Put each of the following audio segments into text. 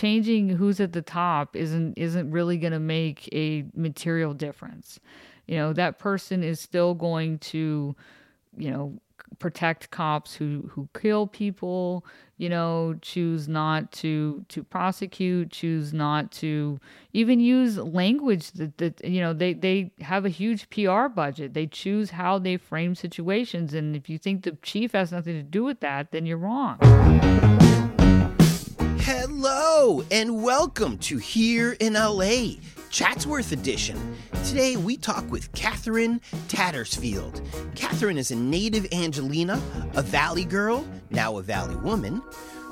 changing who's at the top isn't isn't really going to make a material difference. You know, that person is still going to, you know, protect cops who who kill people you know choose not to to prosecute choose not to even use language that, that you know they they have a huge pr budget they choose how they frame situations and if you think the chief has nothing to do with that then you're wrong hello and welcome to here in la Chatsworth edition. Today we talk with Catherine Tattersfield. Catherine is a native Angeleno, a Valley girl, now a Valley woman,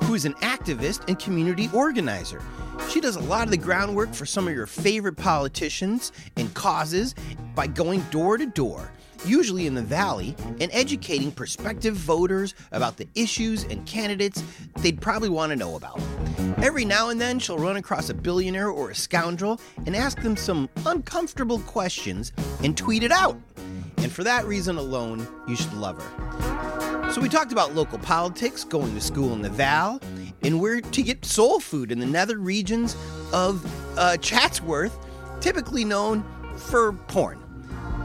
who is an activist and community organizer. She does a lot of the groundwork for some of your favorite politicians and causes by going door to door usually in the Valley, and educating prospective voters about the issues and candidates they'd probably want to know about. Every now and then, she'll run across a billionaire or a scoundrel and ask them some uncomfortable questions and tweet it out. And for that reason alone, you should love her. So, we talked about local politics, going to school in the Val, and where to get soul food in the nether regions of uh, Chatsworth, typically known for porn.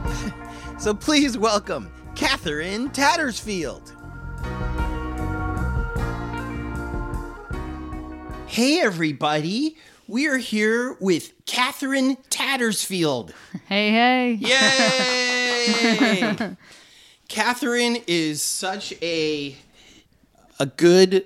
So please welcome Catherine Tattersfield. Hey, everybody. We are here with Catherine Tattersfield. Hey, hey. Yay! Catherine is such a a good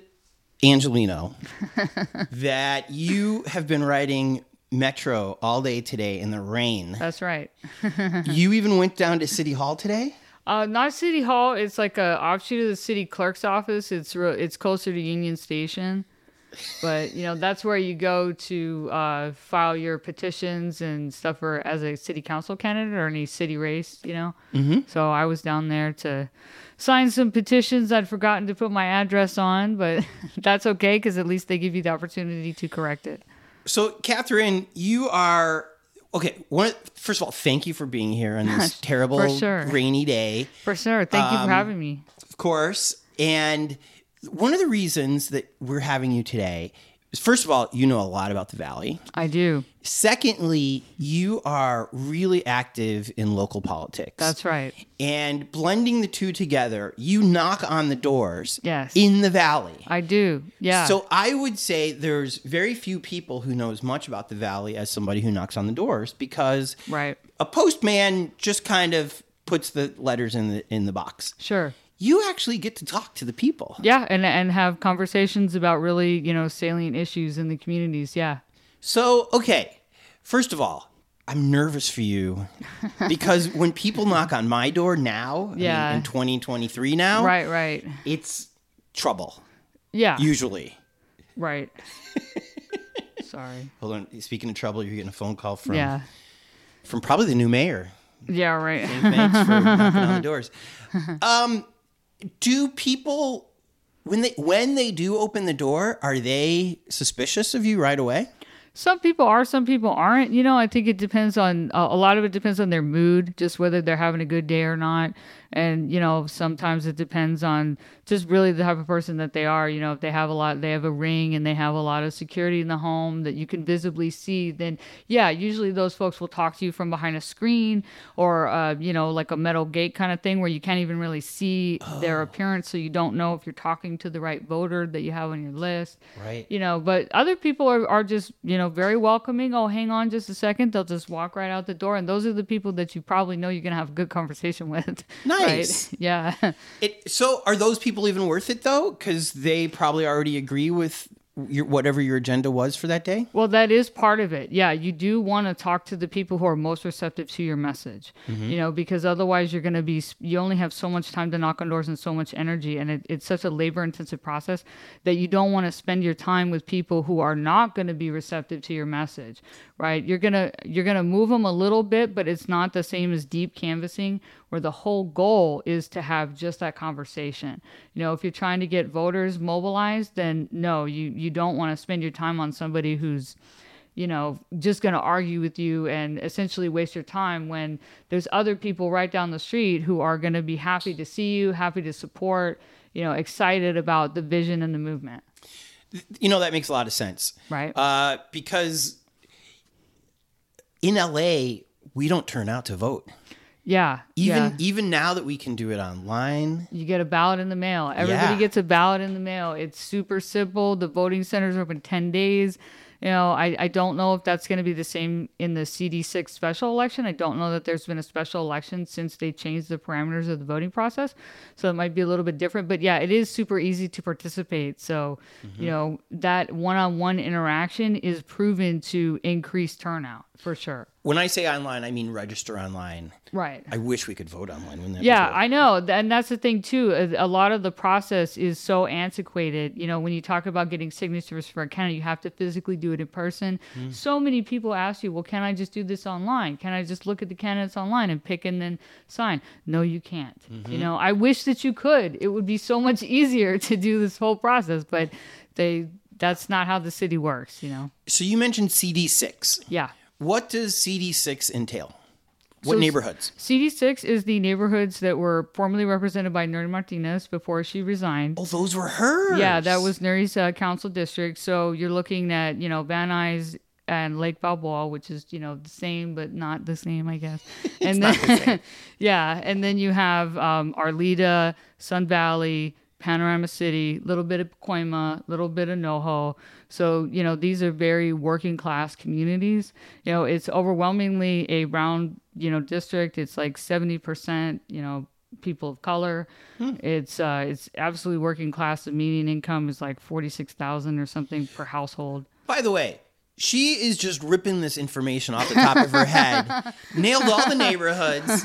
Angelino that you have been writing Metro all day today in the rain. That's right. you even went down to City Hall today? Uh, not City Hall. It's like a offshoot of the city clerk's office. It's re- it's closer to Union Station, but you know that's where you go to uh, file your petitions and stuff for as a city council candidate or any city race. You know. Mm-hmm. So I was down there to sign some petitions I'd forgotten to put my address on, but that's okay because at least they give you the opportunity to correct it. So, Catherine, you are okay. One, first of all, thank you for being here on this terrible, sure. rainy day. For sure. Thank um, you for um, having me. Of course. And one of the reasons that we're having you today First of all, you know a lot about the Valley. I do. Secondly, you are really active in local politics. That's right. And blending the two together, you knock on the doors yes. in the Valley. I do. Yeah. So I would say there's very few people who know as much about the Valley as somebody who knocks on the doors because right. a postman just kind of puts the letters in the in the box. Sure you actually get to talk to the people. Yeah, and and have conversations about really, you know, salient issues in the communities. Yeah. So, okay. First of all, I'm nervous for you because when people knock on my door now, yeah. I mean, in 2023 now, right, right, it's trouble. Yeah. Usually. Right. Sorry. Hold on. Speaking of trouble, you're getting a phone call from yeah. from probably the new mayor. Yeah, right. thanks for knocking on the doors. Um, do people when they when they do open the door, are they suspicious of you right away? Some people are, some people aren't. You know, I think it depends on uh, a lot of it depends on their mood, just whether they're having a good day or not and you know sometimes it depends on just really the type of person that they are. You know if they have a lot they have a ring and they have a lot of security in the home that you can visibly see then yeah usually those folks will talk to you from behind a screen or uh, you know like a metal gate kind of thing where you can't even really see oh. their appearance so you don't know if you're talking to the right voter that you have on your list. Right. You know but other people are, are just you know very welcoming. Oh hang on just a second. They'll just walk right out the door and those are the people that you probably know you're going to have a good conversation with nice. Right? Yeah. It, so are those people even worth it though? Because they probably already agree with your, whatever your agenda was for that day? Well, that is part of it. Yeah, you do want to talk to the people who are most receptive to your message, mm-hmm. you know, because otherwise you're going to be, you only have so much time to knock on doors and so much energy. And it, it's such a labor intensive process that you don't want to spend your time with people who are not going to be receptive to your message, right? You're going to, you're going to move them a little bit, but it's not the same as deep canvassing where the whole goal is to have just that conversation. You know, if you're trying to get voters mobilized, then no, you, you don't want to spend your time on somebody who's, you know, just going to argue with you and essentially waste your time when there's other people right down the street who are going to be happy to see you, happy to support, you know, excited about the vision and the movement. You know that makes a lot of sense, Right. Uh, because in LA we don't turn out to vote. Yeah. Even yeah. even now that we can do it online. You get a ballot in the mail. Everybody Yeah. gets a ballot in the mail. It's super simple. The voting centers are open 10 days. You know, I, I don't know if that's going to be the same in the CD6 special election. I don't know that there's been a special election since they changed the parameters of the voting process. So it might be a little bit different. But yeah, it is super easy to participate. So, Mm-hmm. you know, that one on one interaction is proven to increase turnout for sure. When I say online, I mean register online. Right. I wish we could vote online. Wouldn't that Yeah? I know. And that's the thing, too. A lot of the process is so antiquated. You know, when you talk about getting signatures for a candidate, you have to physically do it in person. Mm. So many people ask you, well, can I just do this online? Can I just look at the candidates online and pick and then sign? No, you can't. Mm-hmm. You know, I wish that you could. It would be so much easier to do this whole process, but they. That's not how the city works, you know. So you mentioned CD6. Yeah. What does CD6 entail? What So- neighborhoods? CD6 is the neighborhoods that were formerly represented by Nury Martinez before she resigned. Oh, those were hers. Yeah, that was Nury's uh, council district. So you're looking at, you know, Van Nuys and Lake Balboa, which is, you know, the same but not the same, I guess. and then yeah, and then you have um, Arleta, Sun Valley, Panorama City, little bit of Pacoima, little bit of NoHo. So, you know, these are very working class communities. You know, it's overwhelmingly a brown, you know, district. It's like 70%, you know, people of color. It's uh it's absolutely working class. The median income is like 46,000 or something per household. By the way, she is just ripping this information off the top of her head. Nailed all the neighborhoods.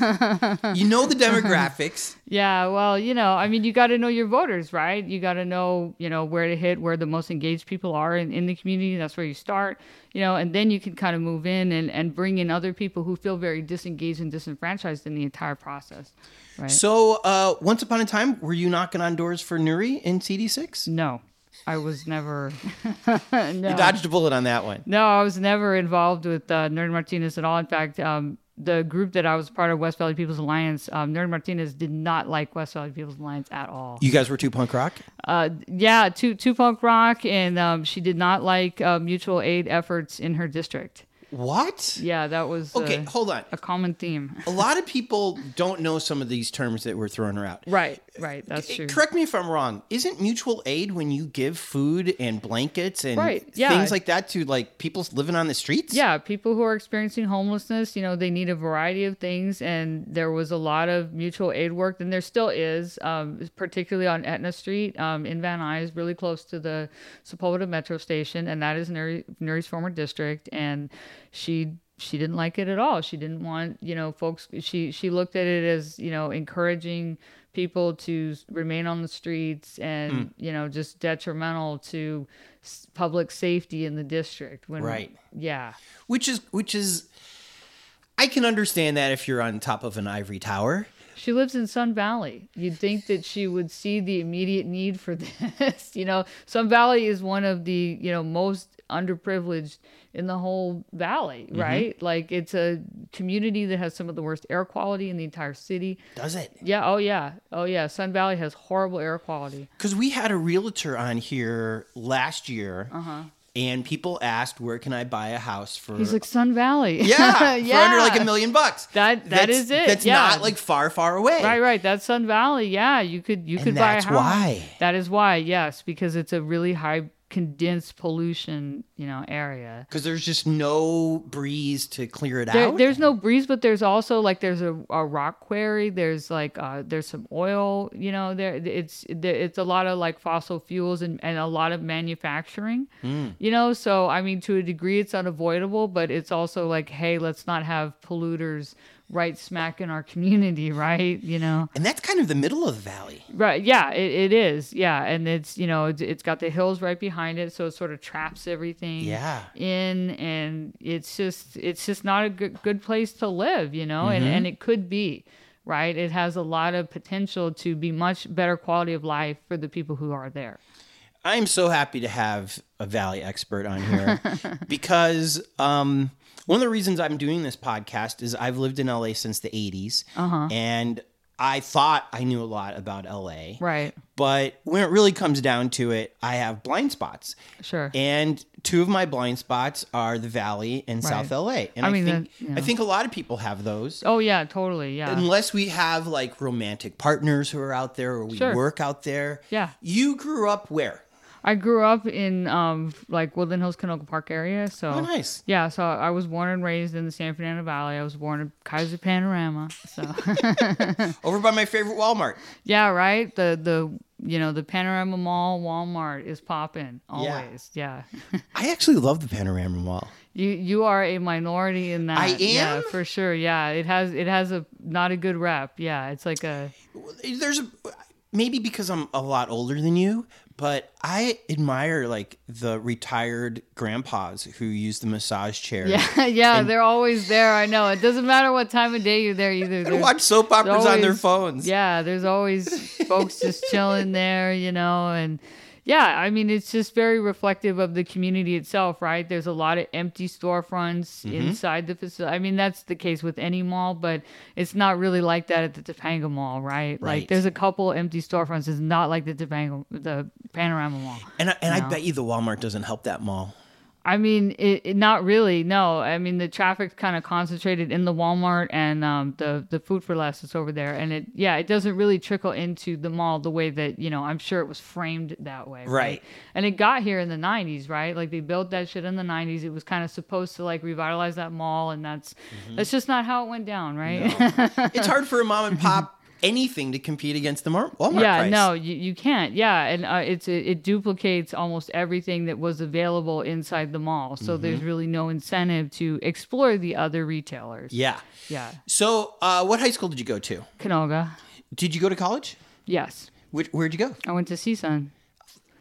You know the demographics. Yeah, well, you know, I mean, you got to know your voters, right? You got to know, you know, where to hit, where the most engaged people are in, in the community. That's where you start, you know, and then you can kind of move in and, and bring in other people who feel very disengaged and disenfranchised in the entire process, right? So, uh, once upon a time, were you knocking on doors for Nury in CD6? no, I was never, no. You dodged a bullet on that one. No, I was never involved with uh, Nury Martinez at all. In fact, um, the group that I was part of, West Valley People's Alliance, um, Nury Martinez did not like West Valley People's Alliance at all. You guys were too punk rock? Uh, yeah, two two punk rock, and um, she did not like uh, mutual aid efforts in her district. What? Yeah, that was Okay, uh, hold on. a common theme. A lot of people don't know some of these terms that we're throwing around. Right, right. That's true. Correct me if I'm wrong. Isn't mutual aid when you give food and blankets and Right, yeah. things like that to like people living on the streets? Yeah, people who are experiencing homelessness, you know, they need a variety of things, and there was a lot of mutual aid work, and there still is, um, particularly on Aetna Street um, in Van Nuys, really close to the Sepulveda Metro Station, and that is Nury, Nury's former district, and she she didn't like it at all. She didn't want, you know, folks. She she looked at it as, you know, encouraging people to remain on the streets and hmm. you know just detrimental to public safety in the district when Right. yeah Which is which is I can understand that if you're on top of an ivory tower. She lives in Sun Valley. You'd think that she would see the immediate need for this. you know, Sun Valley is one of the, you know, most underprivileged in the whole valley, right? Like it's a community that has some of the worst air quality in the entire city. Does it? Yeah, oh yeah. Oh yeah, Sun Valley has horrible air quality. Because we had a realtor on here last year, Uh-huh. and people asked, "Where can I buy a house for?" He's like Sun Valley. "Yeah, yeah. for under like a million bucks." That- that that's, is it, That's yeah. not like far, far away. Right, right. That's Sun Valley. Yeah, you could you And could buy that's a house. why. That is why. Yes, because it's a really high condensed pollution, you know, area. Because there's just no breeze to clear it There, out. there's no breeze, but there's also like there's a, a rock quarry. There's like uh, there's some oil. You know, there it's there, it's a lot of like fossil fuels and, and a lot of manufacturing. Hmm. You know, so I mean, to a degree, it's unavoidable, but it's also like, hey, let's not have polluters right smack in our community, right? You know. and that's kind of the middle of the valley. Right. Yeah, it, it is. Yeah. And it's, you know, it's, it's got the hills right behind it. So it sort of traps everything Yeah. in. And it's just, it's just not a good, good place to live, you know, and, and it could be, right? It has a lot of potential to be much better quality of life for the people who are there. I'm so happy to have a Valley expert on here because um, one of the reasons I'm doing this podcast is I've lived in LA since the 80s. Uh-huh. And I thought I knew a lot about LA. Right. But when it really comes down to it, I have blind spots. Sure. And two of my blind spots are the Valley and South LA. And I, I mean, think that-. I think a lot of people have those. oh yeah, totally. Yeah. Unless we have like romantic partners who are out there or we Sure. work out there. Yeah. You grew up where? I grew up in um like Woodland Hills, Canoga Park area. So Oh, nice. Yeah, so I was born and raised in the San Fernando Valley. I was born in Kaiser Panorama. So Over by my favorite Walmart. yeah, right. The the you know the Panorama Mall, Walmart is popping always. Yeah. I actually love the Panorama Mall. You you are a minority in that. I Yeah, am? for sure. Yeah, it has it has a not a good rep. Yeah, it's like a There's a, maybe because I'm a lot older than you, but I admire like the retired grandpas who use the massage chair. yeah yeah. they're always there. I know. It doesn't matter what time of day you're there either. They watch soap operas on their phones. Yeah, there's always folks just chilling there, you know, and yeah, I mean it's just very reflective of the community itself, right? There's a lot of empty storefronts Mm-hmm. inside the facility. I mean that's the case with any mall, but it's not really like that at the Topanga Mall, right? Right. Like there's a couple empty storefronts. It's not like the Topanga, the Panorama Mall. And I, and I bet you the Walmart doesn't help that mall. I mean, it, it not really. No, I mean the traffic's kind of concentrated in the Walmart and um, the the Food 4 Less that's over there, and it yeah, it doesn't really trickle into the mall the way that you know I'm sure it was framed that way. Right. And it got here in the '90s, right? Like they built that shit in the '90s. It was kind of supposed to like revitalize that mall, and that's Mm-hmm. that's just not how it went down, right? It's hard for a mom and pop anything to compete against the Mar- Walmart yeah price. no you, you can't yeah and uh, it's it, it duplicates almost everything that was available inside the mall so there's Mm-hmm. really no incentive to explore the other retailers Yeah. yeah So, uh, what high school did you go to? canoga Did you go to college? yes Which, where'd you go? i went to CSUN.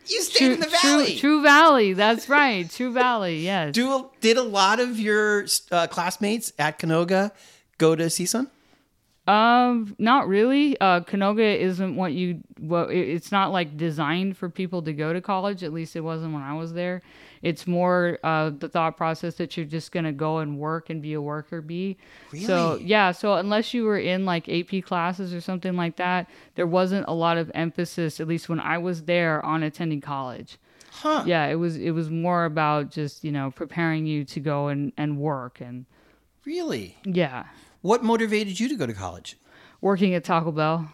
You stayed in the True, valley. True Valley. That's right. True Valley. Yes. Do did a lot of your uh, classmates at Canoga go to CSUN? Um, not really. Uh, Canoga isn't what you. Well, it's not like designed for people to go to college. At least it wasn't when I was there. It's more uh, the thought process that you're just gonna go and work and be a worker bee. Really? So yeah. So unless you were in like AP classes or something like that, there wasn't a lot of emphasis, at least when I was there, on attending college. Huh. Yeah, it was it was more about just you know preparing you to go and and work and Really? yeah. What motivated you to go to college? working at Taco Bell.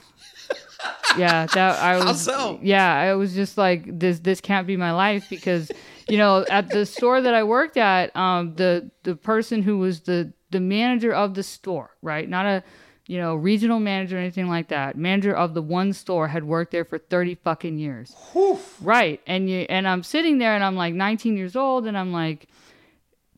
yeah, that I was. How so? Yeah, I was just like this. This can't be my life because, you know, at the store that I worked at, um, the the person who was the the manager of the store, right, not a, you know, regional manager or anything like that. Manager of the one store had worked there for thirty fucking years. Right, and you and I'm sitting there and I'm like 19 years old and I'm like.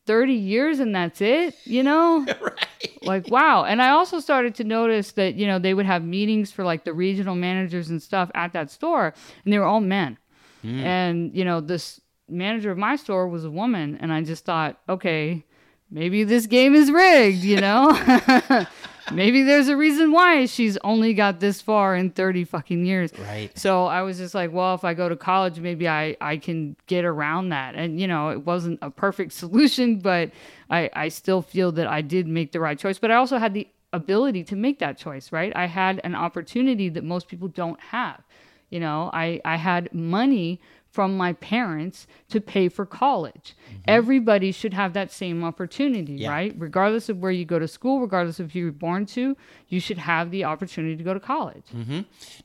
30 years and that's it, you know? right. like wow and i also started to notice that you know they would have meetings for like the regional managers and stuff at that store and they were all men hmm. and you know this manager of my store was a woman and i just thought okay maybe this game is rigged you know maybe there's a reason why she's only got this far in 30 fucking years Right. so I was just like, well, if I go to college, maybe I, I can get around that. And, you know, it wasn't a perfect solution, but I, I still feel that I did make the right choice. But I also had the ability to make that choice, right? I had an opportunity that most people don't have. You know, I, I had money from my parents to pay for college. Everybody should have that same opportunity, Yeah. right? Regardless of where you go to school, regardless of who you were born to, you should have the opportunity to go to college.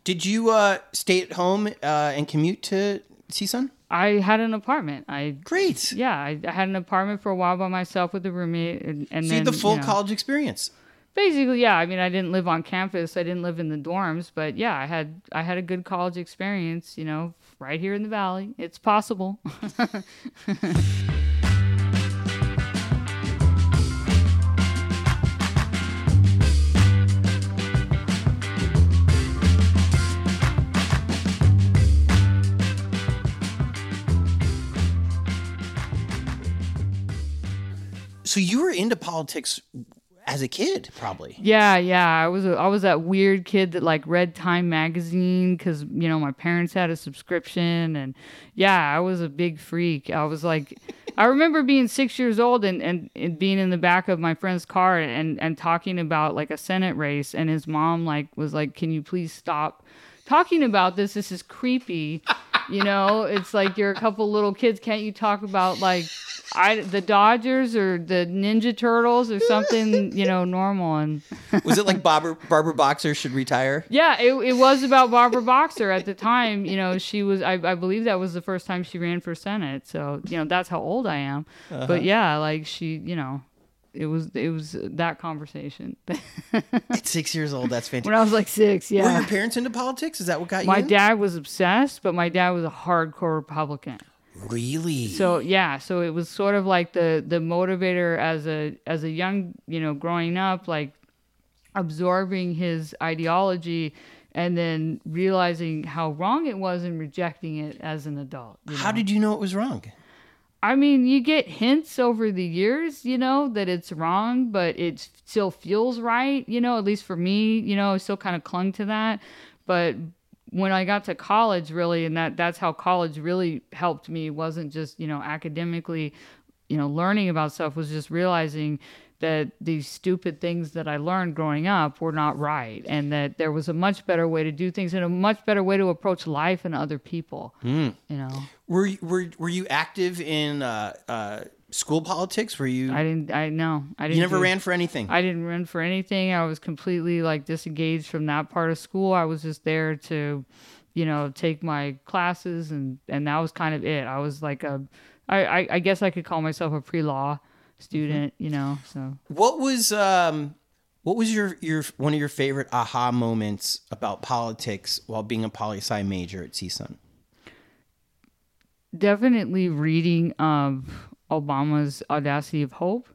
Did you uh, stay at home uh, and commute to CSUN? I had an apartment. I Great. yeah, I, I had an apartment for a while by myself with a roommate, and, and you then the full you know, college experience. Basically, yeah. I mean, I didn't live on campus. I didn't live in the dorms, but yeah, I had I had a good college experience. You know, right here in the valley. It's possible. So you were into politics as a kid, probably. Yeah, yeah. I was a, I was that weird kid that like read Time magazine because you know my parents had a subscription, and yeah, I was a big freak. I was like, I remember being six years old and, and, and being in the back of my friend's car and, and talking about like a Senate race. And his mom like was like, can you please stop talking about this? This is creepy. You know, it's like you're a couple little kids. Can't you talk about like I the Dodgers or the Ninja Turtles or something? You know, normal and Was it like Barbara, Barbara Boxer should retire? yeah, it, it was about Barbara Boxer at the time. You know, she was I, I believe that was the first time she ran for Senate. So you know that's how old I am. Uh-huh. But yeah, like she, you know, it was it was that conversation At six years old, that's fantastic. when I was like six. yeah. Were your parents into politics? Is that what got you my dad was obsessed, but my dad was a hardcore Republican. Really? So yeah, so it was sort of like the the motivator as a as a young you know growing up, like absorbing his ideology and then realizing how wrong it was and rejecting it as an adult. you How did you know it was wrong? I mean, you get hints over the years, you know, that it's wrong, but it still feels right, you know, at least for me, you know, I still kind of clung to that. But when I got to college, really, and that that's how college really helped me, wasn't just, you know, academically, you know, learning about stuff, was just realizing that these stupid things that I learned growing up were not right and that there was a much better way to do things and a much better way to approach life and other people, you know. Were you- were were you active in uh, uh, school politics? Were you? I didn't. I no. I didn't. you never do- ran for anything. I didn't run for anything. I was completely like disengaged from that part of school. I was just there to, you know, take my classes and and that was kind of it. I was like a, I I, I guess I could call myself a pre-law student. You know, so What was um, what was your your one of your favorite aha moments about politics while being a poli sci major at CSUN? definitely reading of Obama's Audacity of Hope.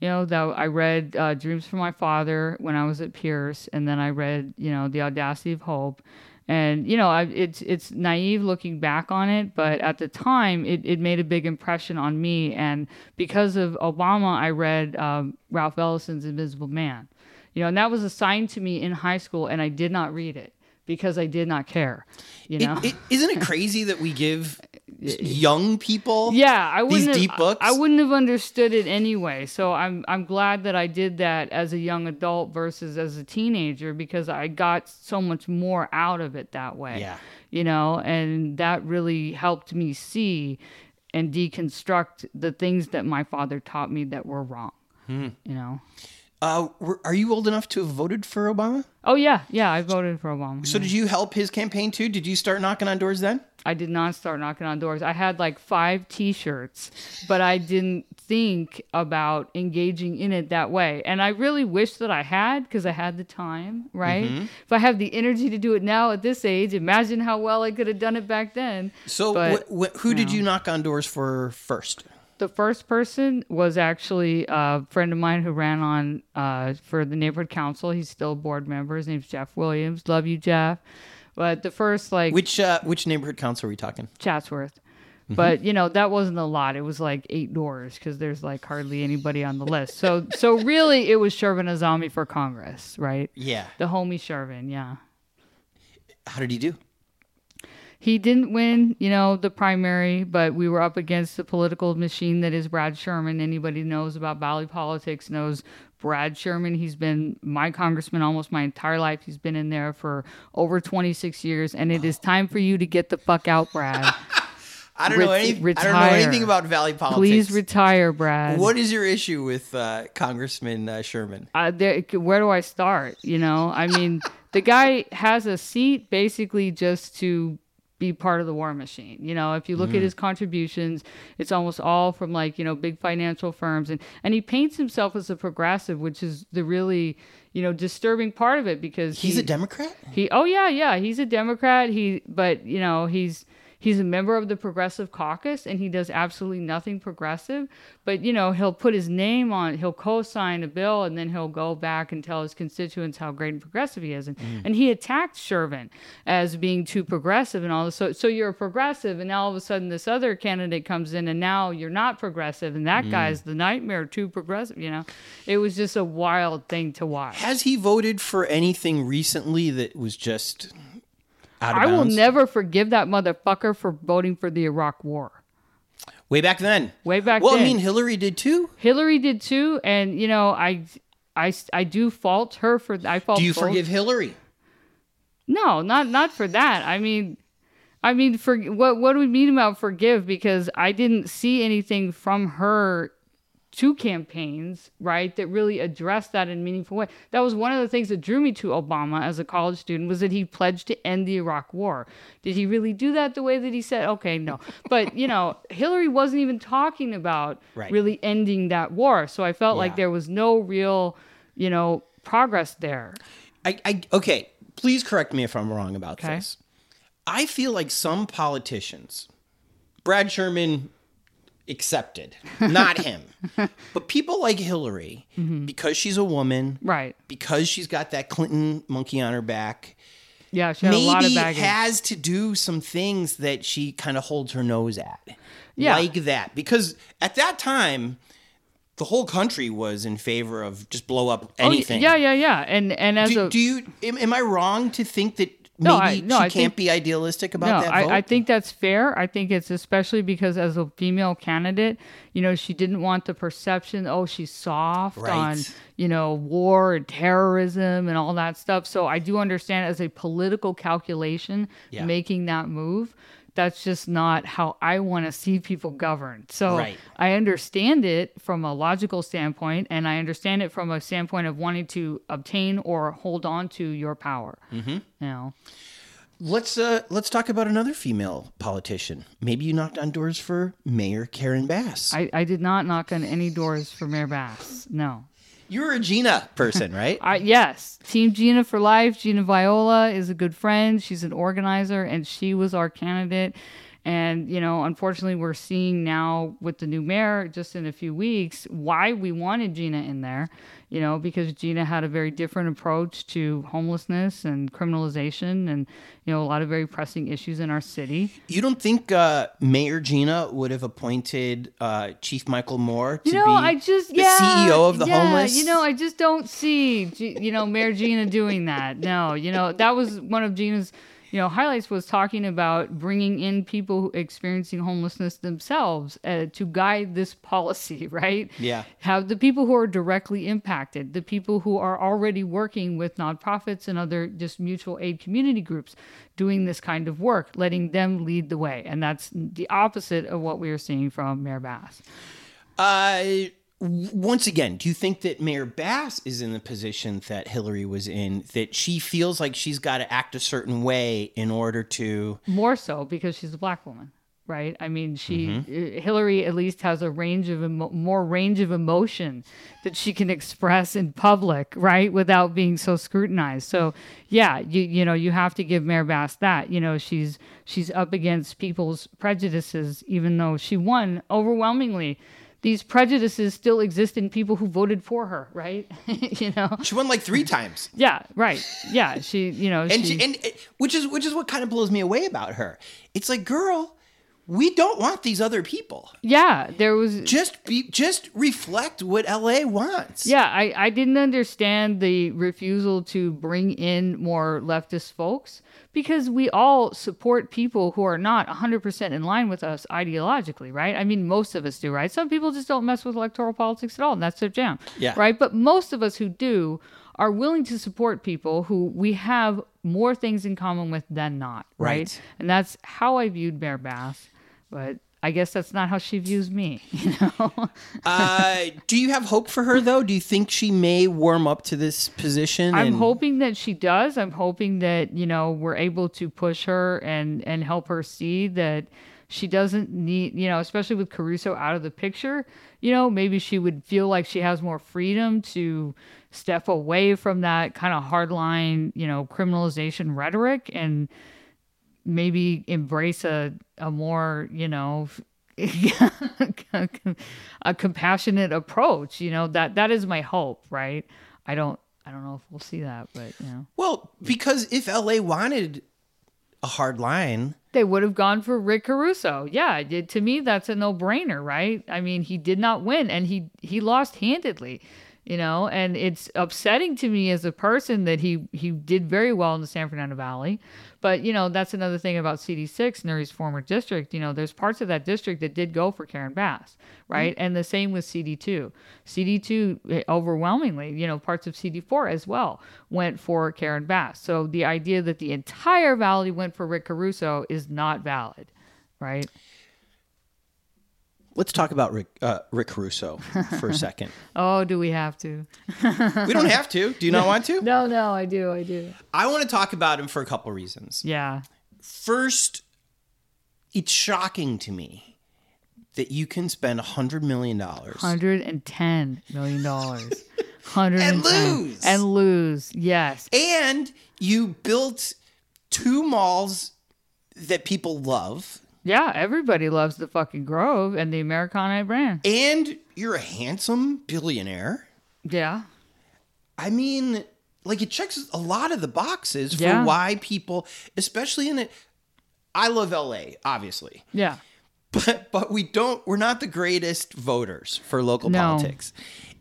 You know, that I read uh, Dreams from My Father when I was at Pierce, and then I read, you know, The Audacity of Hope. And you know, I, it's it's naive looking back on it, but at the time, it, it made a big impression on me. And because of Obama, I read um, Ralph Ellison's Invisible Man. You know, and that was assigned to me in high school, and I did not read it because I did not care. You know, isn't it crazy that we give young people Yeah, I wouldn't these have, deep books? I wouldn't have understood it anyway. So I'm I'm glad that I did that as a young adult versus as a teenager because I got so much more out of it that way. Yeah. You know, and that really helped me see and deconstruct the things that my father taught me that were wrong. Hmm. You know. Uh, were, are you old enough to have voted for Obama? Oh yeah, yeah, I voted for Obama. So did you help his campaign too? Did you start knocking on doors then? I did not start knocking on doors. I had like five T-shirts, but I didn't think about engaging in it that way. And I really wish that I had because I had the time, right? Mm-hmm. If I have the energy to do it now at this age, imagine how well I could have done it back then. So But, wh- wh- who did you knock on doors for first? The first person was actually a friend of mine who ran on uh, for the neighborhood council. He's still a board member. His name's Jeff Williams. Love you, Jeff. But the first like Which uh, which neighborhood council are we talking? Chatsworth. But you know that wasn't a lot. It was like eight doors because there's like hardly anybody on the list. So so really it was Shervin Aazami for Congress, right? Yeah. The homie Shervin, yeah. How did he do? He didn't win, you know, the primary, but we were up against the political machine that is Brad Sherman. Anybody knows about Valley politics knows Brad Sherman. He's been my congressman almost my entire life. He's been in there for over 26 years, and it is time for you to get the fuck out, Brad. I don't know Ret- any, I don't know anything about Valley politics. Please retire, Brad. What is your issue with uh, Congressman uh, Sherman? uh, there, where do I start? You know, I mean, the guy has a seat basically just to be part of the war machine. You know, if you look at mm. his contributions, it's almost all from like, you know, big financial firms and and he paints himself as a progressive, which is the really, you know, disturbing part of it because He's he, a Democrat. he oh yeah, yeah, he's a Democrat. He but, you know, he's he's a member of the progressive caucus and he does absolutely nothing progressive. But you know he'll put his name on he'll co-sign a bill and then he'll go back and tell his constituents how great and progressive he is. And, mm. and he attacked Shervin as being too progressive and all this. So so you're a progressive and now all of a sudden this other candidate comes in and now you're not progressive and that mm. guy's the nightmare too progressive you know? It was just a wild thing to watch. Has he voted for anything recently that was just I will never forgive that motherfucker for voting for the Iraq war Way back then. Way back well, then. I mean, Hillary did too. Hillary did too, and you know, I, I, I do fault her for. I fault. Do you both- forgive Hillary? No, not not for that. I mean, I mean, for what what do we mean about forgive? Because I didn't see anything from her two campaigns, right, that really addressed that in a meaningful way. That was one of the things that drew me to Obama as a college student was that he pledged to end the Iraq War. Did he really do that the way that he said? Okay, no. But, you know, Hillary wasn't even talking about Right. really ending that war. So I felt Yeah. like there was no real, you know, progress there. I, I okay. Please correct me if I'm wrong about Okay. this. I feel like some politicians, Brad Sherman accepted, not him, but people like Hillary, Mm-hmm. because she's a woman, Right. because she's got that Clinton monkey on her back, Yeah, she had a lot of maybe has to do some things that she kind of holds her nose at. Yeah. Like that. Because at that time, the whole country was in favor of just blow up Oh, anything. yeah, yeah, yeah. And and as Do, a do you am, am I wrong to think that maybe No, I- no, she I can't think- be idealistic about no, that vote? I, I think that's fair. I think it's especially because as a female candidate, you know, she didn't want the perception, oh, she's soft Right. on, you know, war and terrorism and all that stuff. So I do understand as a political calculation Yeah. making that move. That's just not how I want to see people governed. So Right. I understand it from a logical standpoint, and I understand it from a standpoint of wanting to obtain or hold on to your power. Mm-hmm. You know, let's uh let's talk about another female politician. Maybe you knocked on doors for Mayor Karen Bass. I, I did not knock on any doors for Mayor Bass. No. You're a Gina person, right? I, yes, Team Gina for life. Gina Viola is a good friend. She's an organizer, and she was our candidate. And you know, unfortunately, we're seeing now with the new mayor, just in a few weeks, why we wanted Gina in there. You know, because Gina had a very different approach to homelessness and criminalization, and you know, a lot of very pressing issues in our city. you don't think uh, Mayor Gina would have appointed uh, Chief Michael Moore to You know, be I just the yeah, CEO of the yeah, homeless? You know, I just don't see G- you know Mayor Gina doing that. No, you know that was one of Gina's you know highlights was talking about bringing in people who experiencing homelessness themselves uh, to guide this policy. Right? Yeah. Have the people who are directly impacted, the people who are already working with nonprofits and other just mutual aid community groups doing this kind of work, letting them lead the way, and that's the opposite of what we are seeing from Mayor Bass. Uh, once again, do you think that Mayor Bass is in the position that Hillary was in, that she feels like she's got to act a certain way in order to. more so because she's a black woman right i mean she Mm-hmm. uh, hillary at least has a range of emo- more range of emotion that she can express in public right without being so scrutinized so yeah you you know you have to give mayor bass that you know she's she's up against people's prejudices even though she won overwhelmingly these prejudices still exist in people who voted for her right you know She won like three times. yeah right yeah she you know and she, she, and which is which is what kind of blows me away about her. It's like, girl, we don't want these other people. yeah there was Just be, just reflect what LA wants. Yeah, I, I didn't understand the refusal to bring in more leftist folks because we all support people who are not 100% in line with us ideologically, right? I mean, most of us do, right? Some people just don't mess with electoral politics at all, and that's their jam, Yeah. right? But most of us who do are willing to support people who we have more things in common with than not, right? Right. And that's how I viewed Mayor Bass, but I guess that's not how she views me, you know? Uh, do you have hope for her though? Do you think she may warm up to this position? I'm hoping that she does. I'm hoping that you know we're able to push her and and help her see that she doesn't need you know especially with Caruso out of the picture. You know maybe she would feel like she has more freedom to step away from that kind of hardline you know criminalization rhetoric and maybe embrace a a more you know a compassionate approach you know that that is my hope right? I don't i don't know if we'll see that but you know. Well, because if LA wanted a hard line, they would have gone for rick caruso. Yeah it- to me that's a no-brainer right? I mean he did not win and he he lost handedly you know, and it's upsetting to me as a person that he he did very well in the San Fernando Valley, but you know that's another thing about CD6 Nury's former district. You know, there's parts of that district that did go for Karen Bass, right, mm-hmm. and the same with CD2. CD2 eh, overwhelmingly, you know, parts of CD4 as well went for Karen Bass. So the idea that the entire valley went for Rick Caruso is not valid, right? Let's talk about Rick, uh, Rick Caruso for a second. oh, do we have to? we don't have to. Do you not want to? No, no, I do. I do. I want to talk about him for a couple reasons. Yeah. First, it's shocking to me that you can spend a $100 million. $110 million. 110 and lose. And lose, yes. And you built two malls that people love yeah, everybody loves the fucking Grove and the Americana brand. And you're a handsome billionaire. Yeah. I mean, like it checks a lot of the boxes for yeah. why people, especially in it. I love LA, obviously. Yeah. But but we don't we're not the greatest voters for local no. politics.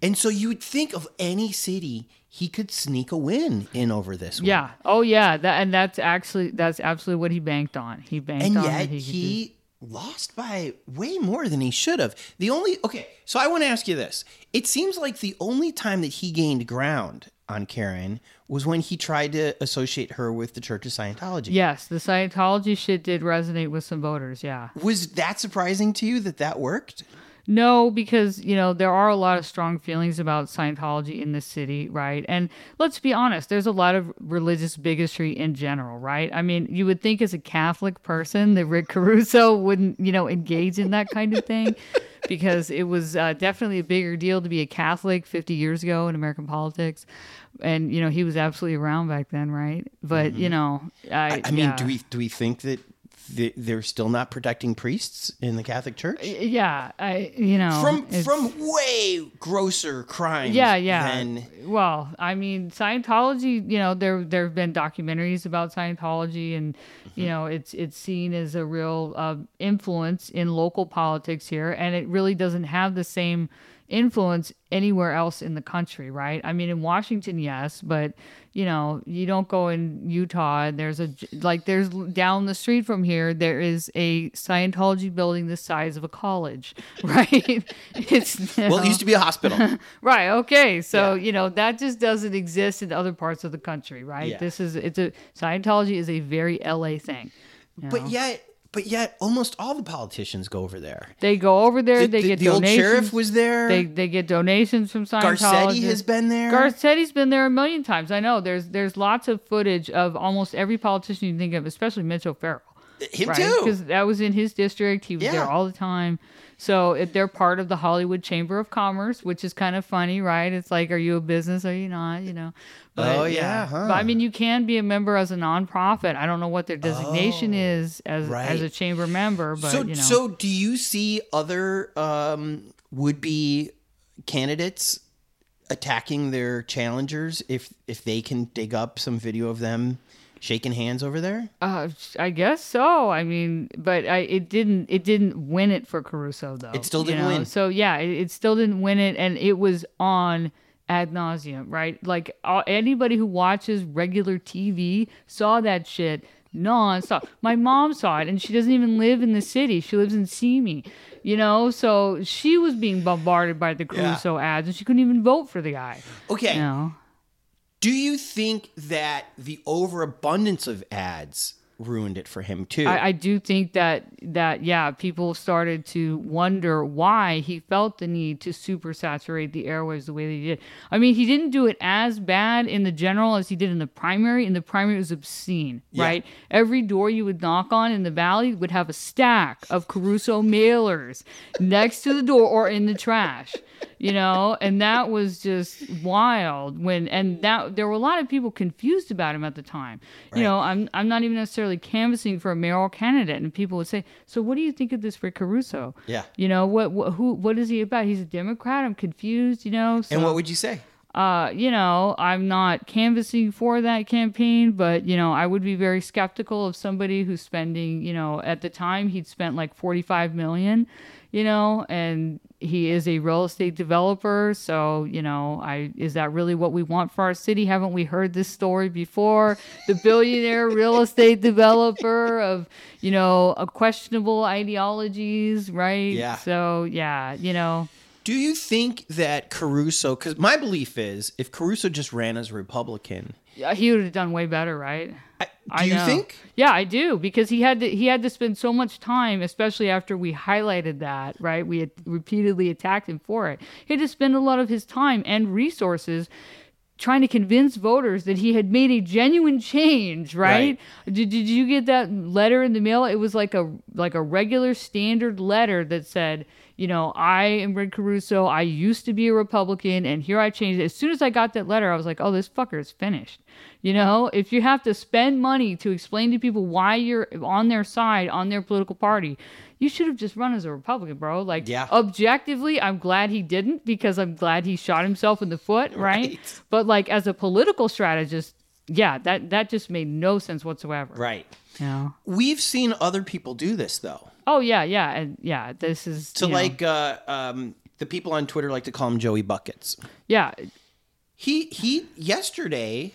And so you would think of any city he could sneak a win in over this one. Yeah. Oh yeah. That and that's actually that's absolutely what he banked on. He banked and on yet he, he lost by way more than he should have. The only okay, so I want to ask you this. It seems like the only time that he gained ground on Karen was when he tried to associate her with the Church of Scientology. Yes, the Scientology shit did resonate with some voters, yeah. Was that surprising to you that that worked? No, because you know there are a lot of strong feelings about Scientology in the city, right? And let's be honest, there's a lot of religious bigotry in general, right? I mean, you would think as a Catholic person that Rick Caruso wouldn't, you know, engage in that kind of thing, because it was uh, definitely a bigger deal to be a Catholic 50 years ago in American politics, and you know he was absolutely around back then, right? But mm-hmm. you know, I, I mean, yeah. do we do we think that they're still not protecting priests in the Catholic Church. Yeah, I you know from from way grosser crimes. Yeah, yeah. Than... Well, I mean Scientology. You know there there have been documentaries about Scientology, and mm-hmm. you know it's it's seen as a real uh, influence in local politics here, and it really doesn't have the same influence anywhere else in the country, right? I mean, in Washington, yes, but you know, you don't go in Utah. And there's a like there's down the street from here. There is a Scientology building the size of a college, right? it's well, know, it used to be a hospital, right? Okay, so yeah. you know that just doesn't exist in other parts of the country, right? Yeah. This is it's a Scientology is a very LA thing, but know? yet but yet, almost all the politicians go over there. They go over there. The, they the, get the donations. old sheriff was there. They they get donations from Scientology. Garcetti has been there. Garcetti's been there a million times. I know. There's there's lots of footage of almost every politician you think of, especially Mitch O'Farrell. Him right? too, because that was in his district. He was yeah. there all the time. So it, they're part of the Hollywood Chamber of Commerce, which is kind of funny, right? It's like, are you a business? Are you not? You know. But, oh yeah. yeah. Huh. But I mean, you can be a member as a nonprofit. I don't know what their designation oh, is as right. as a chamber member, but so you know. so do you see other um, would be candidates attacking their challengers if if they can dig up some video of them shaking hands over there? Uh, I guess so. I mean, but I, it didn't it didn't win it for Caruso though. It still didn't know? win. So yeah, it, it, still didn't win it, and it was on ad nauseum, right? Like anybody who watches regular TV saw that shit nonstop. My mom saw it, and she doesn't even live in the city. She lives in Simi, you know. So she was being bombarded by the Caruso yeah. ads, and she couldn't even vote for the guy. Okay. You know? Do you think that the overabundance of ads ruined it for him too? I, I, do think that that yeah, people started to wonder why he felt the need to super saturate the airwaves the way they did. I mean, he didn't do it as bad in the general as he did in the primary. In the primary, it was obscene, yeah. right? Every door you would knock on in the valley would have a stack of Caruso mailers next to the door or in the trash you know, and that was just wild when and that there were a lot of people confused about him at the time. Right. You know, I'm I'm not even necessarily canvassing for a mayoral candidate, and people would say, "So what do you think of this for Caruso?" Yeah, you know, what, what who what is he about? He's a Democrat. I'm confused. You know, so, and what would you say? Uh, you know, I'm not canvassing for that campaign, but you know, I would be very skeptical of somebody who's spending, you know, at the time he'd spent like 45 million, you know, and he is a real estate developer, so you know, I is that really what we want for our city? Haven't we heard this story before? The billionaire real estate developer of, you know, a questionable ideologies, right? Yeah. So, yeah, you know, Do you think that Caruso? Because my belief is, if Caruso just ran as a Republican, Yeah, he would have done way better, right? I, I you know. think? Yeah, I do because he had to he had to spend so much time, especially after we highlighted that, right? We had repeatedly attacked him for it. He had to spend a lot of his time and resources trying to convince voters that he had made a genuine change, right? Did, did you get that letter in the mail? It was like a like a regular standard letter that said, you know, I am Rick Caruso. I used to be a Republican, and here I changed. As soon as I got that letter, I was like, oh, this fucker is finished. You know, if you have to spend money to explain to people why you're on their side, on their political party, you should have just run as a Republican, bro. Like, Yeah. objectively, I'm glad he didn't because I'm glad he shot himself in the foot, right? Right. But like as a political strategist, yeah, that that just made no sense whatsoever. Right. Know? We've seen other people do this though. Oh yeah, yeah, and yeah. This is to like uh, um, the people on Twitter like to call him Joey Buckets. yeah, He he yesterday,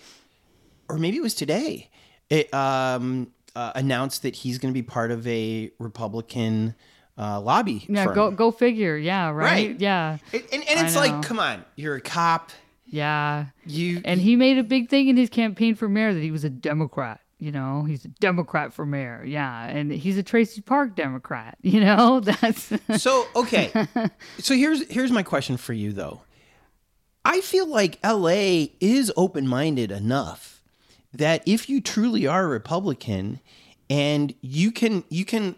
or maybe it was today, it um, uh, announced that he's going to be part of a Republican uh, lobby. yeah. firm. Go go figure. Yeah, right. Right. Yeah, And, and, and it's like, come on, you're a cop. yeah. You And he made a big thing in his campaign for mayor that he was a Democrat. You know, he's a Democrat for mayor. Yeah, and he's a Traci Park Democrat. You know, that's so okay. so here's here's my question for you though. I feel like LA is open minded enough that if you truly are a Republican and you can you can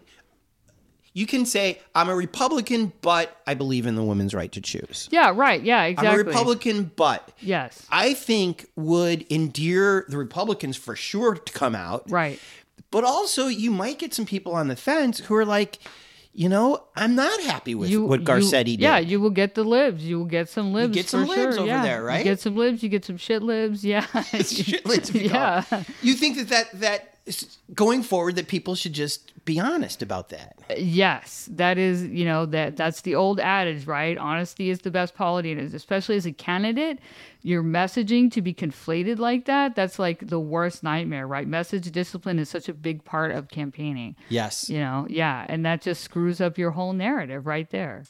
you can say I'm a Republican but I believe in the women's right to choose. yeah, right. Yeah, exactly. I'm a Republican but Yes, I think would endear the Republicans for sure to come out. right. But also you might get some people on the fence who are like, you know, I'm not happy with what Garcetti you, did. Yeah, you will get the libs. You will get some libs. You get some libs sure, over yeah. there, right? You get some libs. You get some shit libs. Yeah. Shit, let's yeah. You think that that that going forward that people should just be honest about that. Yes, that is, you know, that that's the old adage, right? Honesty is the best polity, and especially as a candidate, your messaging to be conflated like that, that's like the worst nightmare, right? Message discipline is such a big part of campaigning. Yes. You know, yeah, and that just screws up your whole narrative right there.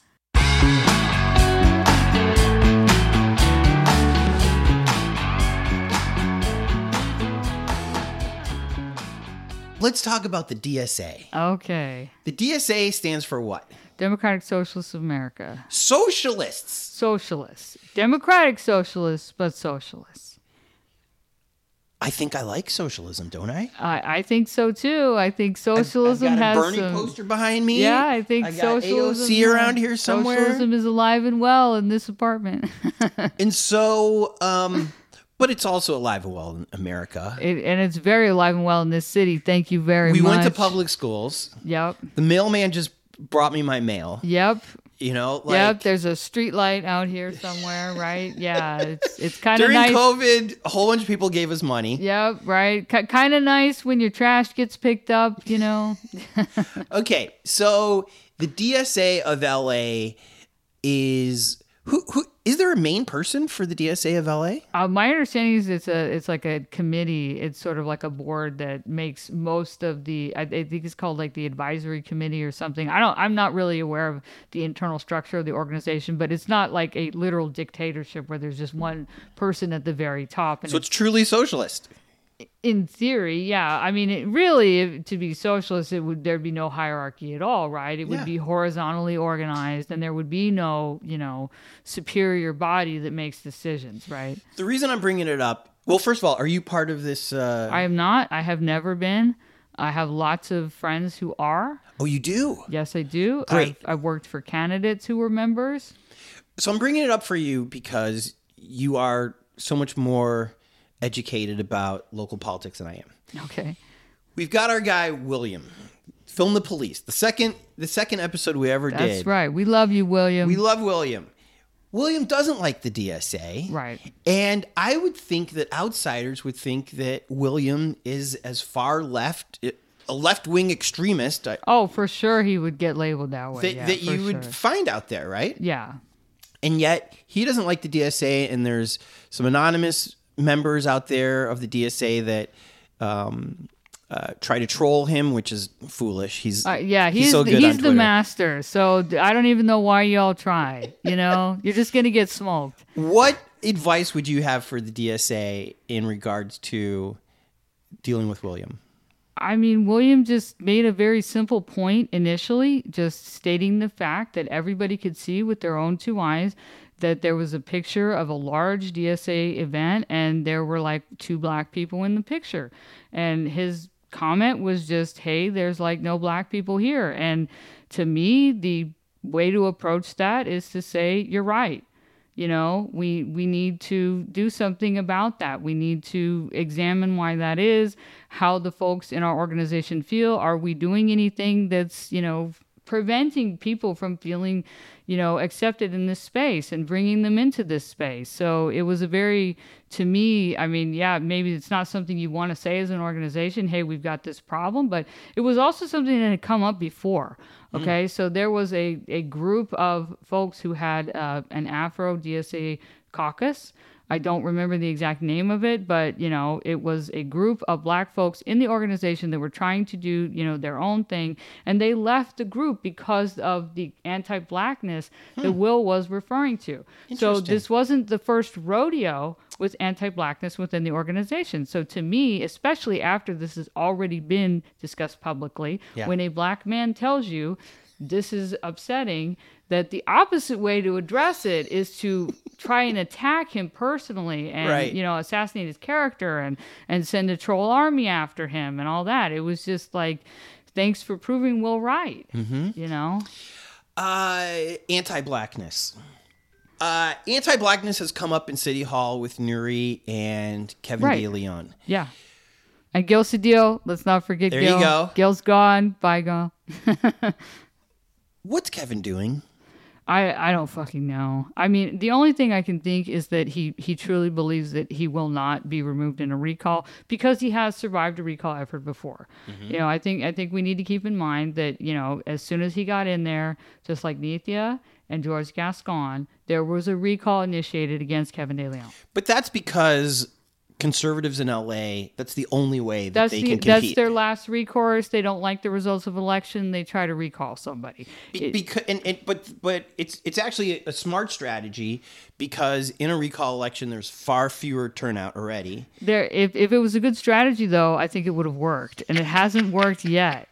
Let's talk about the DSA. Okay. The DSA stands for what? Democratic Socialists of America. Socialists. Socialists. Democratic socialists, but socialists. I think I like socialism, don't I? I, I think so too. I think I've socialism got a has Bernie some, poster behind me. Yeah, I think I socialism AOC around here somewhere. Socialism is alive and well in this apartment. And so, um, but it's also alive and well in America. it, and it's very alive and well in this city. Thank you very We much. We went to public schools. Yep. The mailman just brought me my mail. Yep. You know, like yep. There's a street light out here somewhere, right? Yeah. It's it's kind of during nice. COVID, a whole bunch of people gave us money. Yep. Right. K- kind of nice when your trash gets picked up. You know. Okay, so the DSA of LA is who who is there a main person for the DSA of LA? Uh, my understanding is it's a it's like a committee. It's sort of like a board that makes most of the. I, I think it's called like the advisory committee or something. I don't. I'm not really aware of the internal structure of the organization, but it's not like a literal dictatorship where there's just one person at the very top. And So it's truly socialist. In theory, yeah. I mean, it really, if, to be socialist, it would there'd be no hierarchy at all, right? It would Yeah. be horizontally organized, and there would be no, you know, superior body that makes decisions, right? The reason I'm bringing it up, well, first of all, are you part of this? Uh, I am not. I have never been. I have lots of friends who are. oh, you do. Yes, I do. Great. I've, I've worked for candidates who were members. So I'm bringing it up for you because you are so much more educated about local politics than I am. Okay. We've got our guy William, film the police. The second the second episode we ever That's did. That's right. We love you, William. We love William. William doesn't like the DSA. Right. And I would think that outsiders would think that William is as far left, a left wing extremist. uh, Oh, for sure he would get labeled that way. That, yeah, that you would sure. find out there, right? Yeah. and yet he doesn't like the DSA. And there's some anonymous members out there of the DSA that um, uh, try to troll him, which is foolish. He's Uh, yeah, he's so the, good he's the master. So I don't even know why y'all try. You know, you're just gonna get smoked. What advice would you have for the DSA in regards to dealing with William? I mean, William just made a very simple point initially, just stating the fact that everybody could see with their own two eyes that there was a picture of a large DSA event and there were like two black people in the picture. And his comment was just, hey, there's like no black people here. And to me, the way to approach that is to say, you're right you know we we need to do something about that we need to examine why that is how the folks in our organization feel are we doing anything that's you know preventing people from feeling you know accepted in this space and bringing them into this space so it was a very to me i mean yeah maybe it's not something you want to say as an organization hey we've got this problem but it was also something that had come up before Okay, so there was a, a group of folks who had uh, an Afro DSA caucus. I don't remember the exact name of it, but you know, it was a group of black folks in the organization that were trying to do, you know, their own thing, and they left the group because of the anti-blackness that hmm. Will was referring to. So this wasn't the first rodeo with anti-blackness within the organization. So to me, especially after this has already been discussed publicly, Yeah. when a black man tells you this is upsetting, that the opposite way to address it is to try and attack him personally and Right. you know assassinate his character and and send a troll army after him and all that. It was just like thanks for proving Will right. Mm-hmm. You know? Uh, anti-blackness. Uh, anti-blackness has come up in City Hall with Nury and Kevin Right. De Leon. Yeah. And Gil Cedillo, let's not forget There Gil. you go. Gil's gone, Bye, bygone. What's Kevin doing? I, I don't fucking know. I mean, the only thing I can think is that he, he truly believes that he will not be removed in a recall because he has survived a recall effort before. Mm-hmm. You know, I think I think we need to keep in mind that you know as soon as he got in there, just like Nithya and George Gascon, there was a recall initiated against Kevin De Leon. But that's because conservatives in LA, that's the only way that That's they the, can that's their last recourse. They don't like the results of election. They try to recall somebody. Be- It- because and, and but but it's it's actually a smart strategy because in a recall election there's far fewer turnout already. There, if, if it was a good strategy, though, I think it would have worked, and it hasn't worked yet.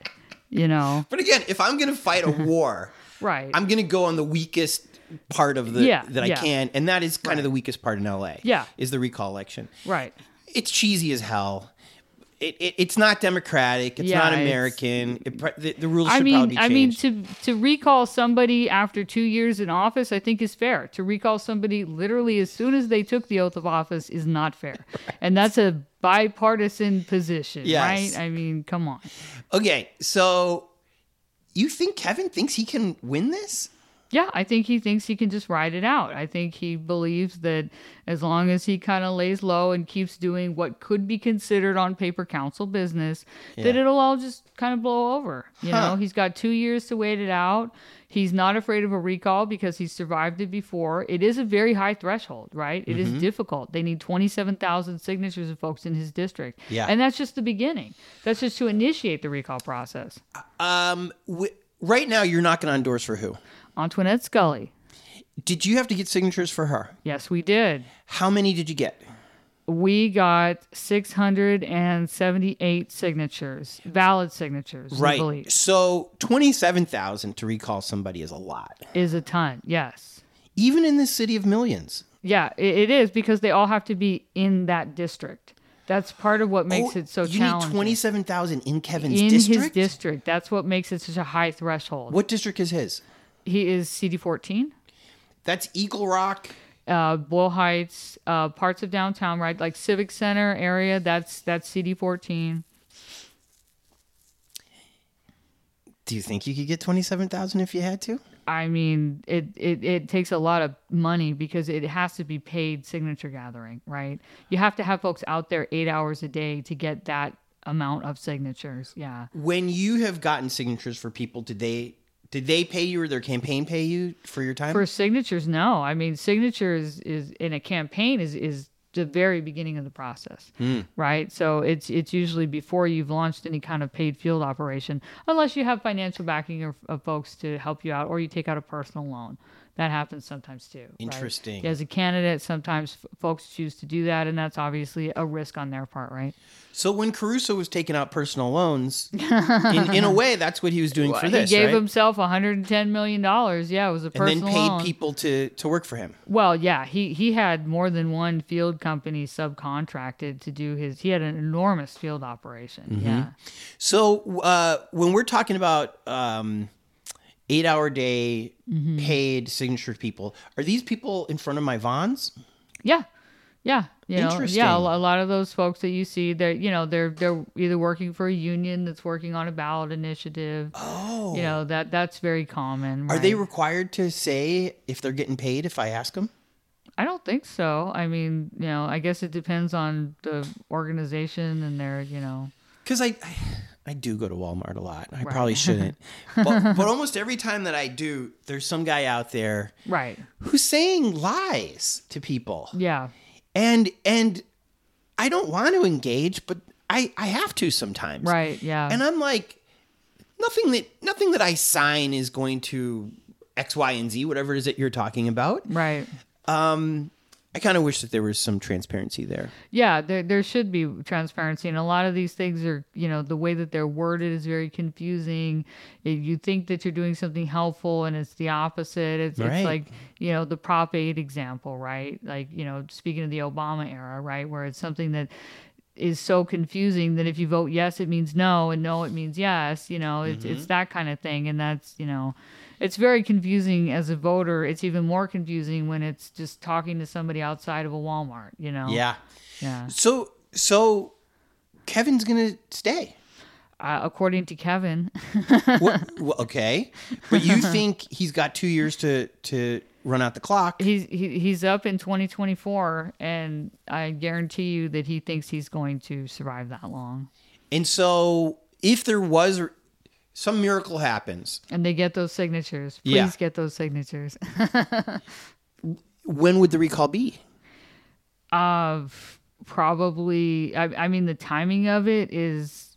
You know, But again, if I'm going to fight a war, right? I'm going to go on the weakest part of the Yeah, that I yeah. can, and that is kind of the weakest part in LA. Yeah. is the recall election. right. It's cheesy as hell. It, it, it's not democratic. It's Yeah, not it's- American. It, the, the rules I should mean, probably be I mean, to to recall somebody after two years in office, I think is fair. To recall somebody literally as soon as they took the oath of office is not fair, and that's a bipartisan position, Yes. right? I mean, come on. okay, so you think Kevin thinks he can win this? Yeah, I think he thinks he can just ride it out. I think he believes that as long as he kind of lays low and keeps doing what could be considered on paper council business, that it'll all just kind of blow over. You Huh. know, he's got two years to wait it out. He's not afraid of a recall because he's survived it before. It is a very high threshold, right? It Mm-hmm. is difficult. They need 27,000 signatures of folks in his district. Yeah. And that's just the beginning. That's just to initiate the recall process. Um, w- right now you're knocking on doors for who? Antoinette Scully. Did you have to get signatures for her? Yes, we did. How many did you get? we got 678 signatures, valid signatures, Right. So twenty-seven thousand to recall somebody is a lot, is a ton. Yes. even in this city of millions. Yeah, it, is because they all have to be in that district. That's part of what makes Oh, it so you challenging. You need twenty-seven thousand in Kevin's in district. his district. That's what makes it such a high threshold. What district is his? He is CD14, That's Eagle Rock. uh, Boyle Heights, uh, parts of downtown, right? Like Civic Center area. That's that's CD14. Do you think you could get twenty-seven thousand if you had to? I mean, it, it, it takes a lot of money because it has to be paid signature gathering, right? You have to have folks out there eight hours a day to get that amount of signatures. Yeah. When you have gotten signatures for people, did they did they pay you or their campaign pay you for your time? For signatures, no. I mean, signatures is in a campaign is is the very beginning of the process, hmm. right? So it's it's usually before you've launched any kind of paid field operation, unless you have financial backing of, of folks to help you out, or you take out a personal loan. That happens sometimes too. right? Interesting. As a candidate, sometimes f- folks choose to do that, and that's obviously a risk on their part, right? So when Caruso was taking out personal loans, in, in a way, that's what he was doing for this, he gave right? himself 110 million dollars. Yeah, it was a and then paid loan. people to to work for him. Well, yeah, he he had more than one field company subcontracted to do his. He had an enormous field operation. Mm-hmm. Yeah, So uh, when we're talking about um, eight hour day Mm-hmm. paid signature people, are these people in front of my Vons? yeah, yeah. You know, Interesting. yeah. A lot of those folks that you see, they're you know they're they're either working for a union that's working on a ballot initiative. Oh, You know that that's very common. are they required to say if they're getting paid if I ask them? I don't think so. I mean, you know, I guess it depends on the organization and their you know. Because I, I I do go to Walmart a lot. I probably shouldn't, but, but almost every time that I do, there's some guy out there Right. who's saying lies to people. Yeah. and and I don't want to engage, but I I have to sometimes. Right. Yeah. And I'm like, nothing that nothing that I sign is going to X, Y, and Z, whatever it is that you're talking about. right. Um, I kind of wish that there was some transparency there. Yeah, there there should be transparency, and a lot of these things are, you know, the way that they're worded is very confusing. If you think that you're doing something helpful, and it's the opposite. It's, Right. it's like you know the Prop Eight example, right? Like you know, speaking of the Obama era, right, where it's something that is so confusing that if you vote yes, it means no, and no, it means yes. You know, it's Mm-hmm. it's that kind of thing, and that's you know. It's very confusing as a voter. It's even more confusing when it's just talking to somebody outside of a Walmart, you know? Yeah. Yeah. So so Kevin's gonna stay. uh, according to Kevin. What, well, okay, but you think he's got two years to to run out the clock? he's he, he's up in 2024, and I guarantee you that he thinks he's going to survive that long. And so, if there was some miracle happens, And they get those signatures. Please Yeah. get those signatures. when would the recall be? Of probably, I, I mean, the timing of it is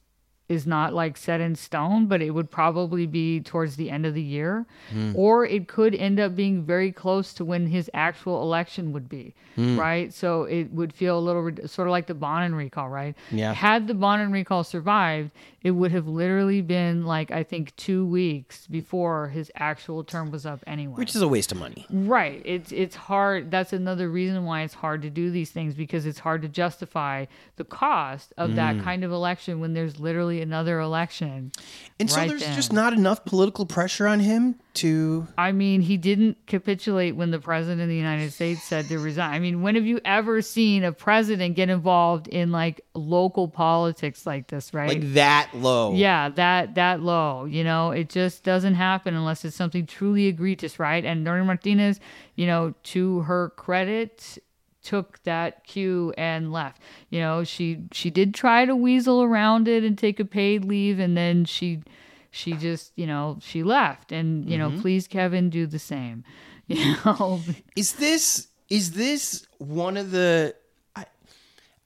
is not like set in stone, but it would probably be towards the end of the year, hmm. or it could end up being very close to when his actual election would be, hmm. right? So it would feel a little sort of like the Bonin recall, right? Yeah. Had the Bonin recall survived, it would have literally been like I think two weeks before his actual term was up anyway. Which is a waste of money. Right. It's it's hard. That's another reason why it's hard to do these things because it's hard to justify the cost of that mm. kind of election when there's literally another election. And so right there's then. just not enough political pressure on him to. I mean, he didn't capitulate when the president of the United States said to resign. I mean, when have you ever seen a president get involved in like local politics like this, right? Like that low. Yeah, that that low. You know, it just doesn't happen unless it's something truly egregious, right? And Norma Martinez, you know, to her credit, took that cue and left. You know, she she did try to weasel around it and take a paid leave, and then she she just you know she left. And you know, mm-hmm. please, Kevin, do the same. You know, Is this is this one of the?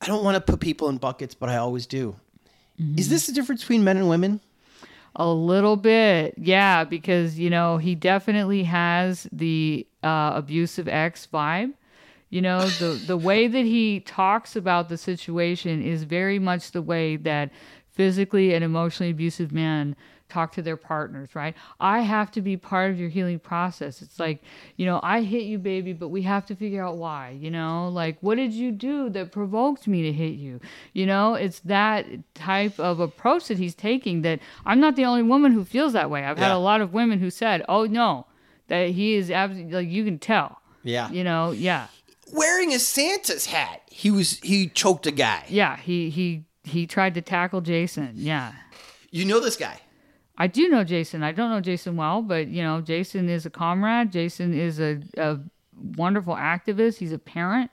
I, don't want to put people in buckets, but I always do. Is this the difference between men and women? A little bit, yeah, because you know he definitely has the uh, abusive ex vibe. You know the the way that he talks about the situation is very much the way that physically and emotionally abusive men talk to their partners, right? I have to be part of your healing process. It's like, you know, I hit you, baby, but we have to figure out why, you know? Like, what did you do that provoked me to hit you? You know, it's that type of approach that he's taking that I'm not the only woman who feels that way. I've had a lot of women who said, oh, no, that he is absolutely, like, you can tell, Yeah. you know? Yeah. Wearing a Santa's hat, he was he choked a guy. Yeah. He, he, he tried to tackle Jason. Yeah. You know this guy. I do know Jason. I don't know Jason well, but you know, Jason is a comrade. Jason is a, a wonderful activist. He's a parent,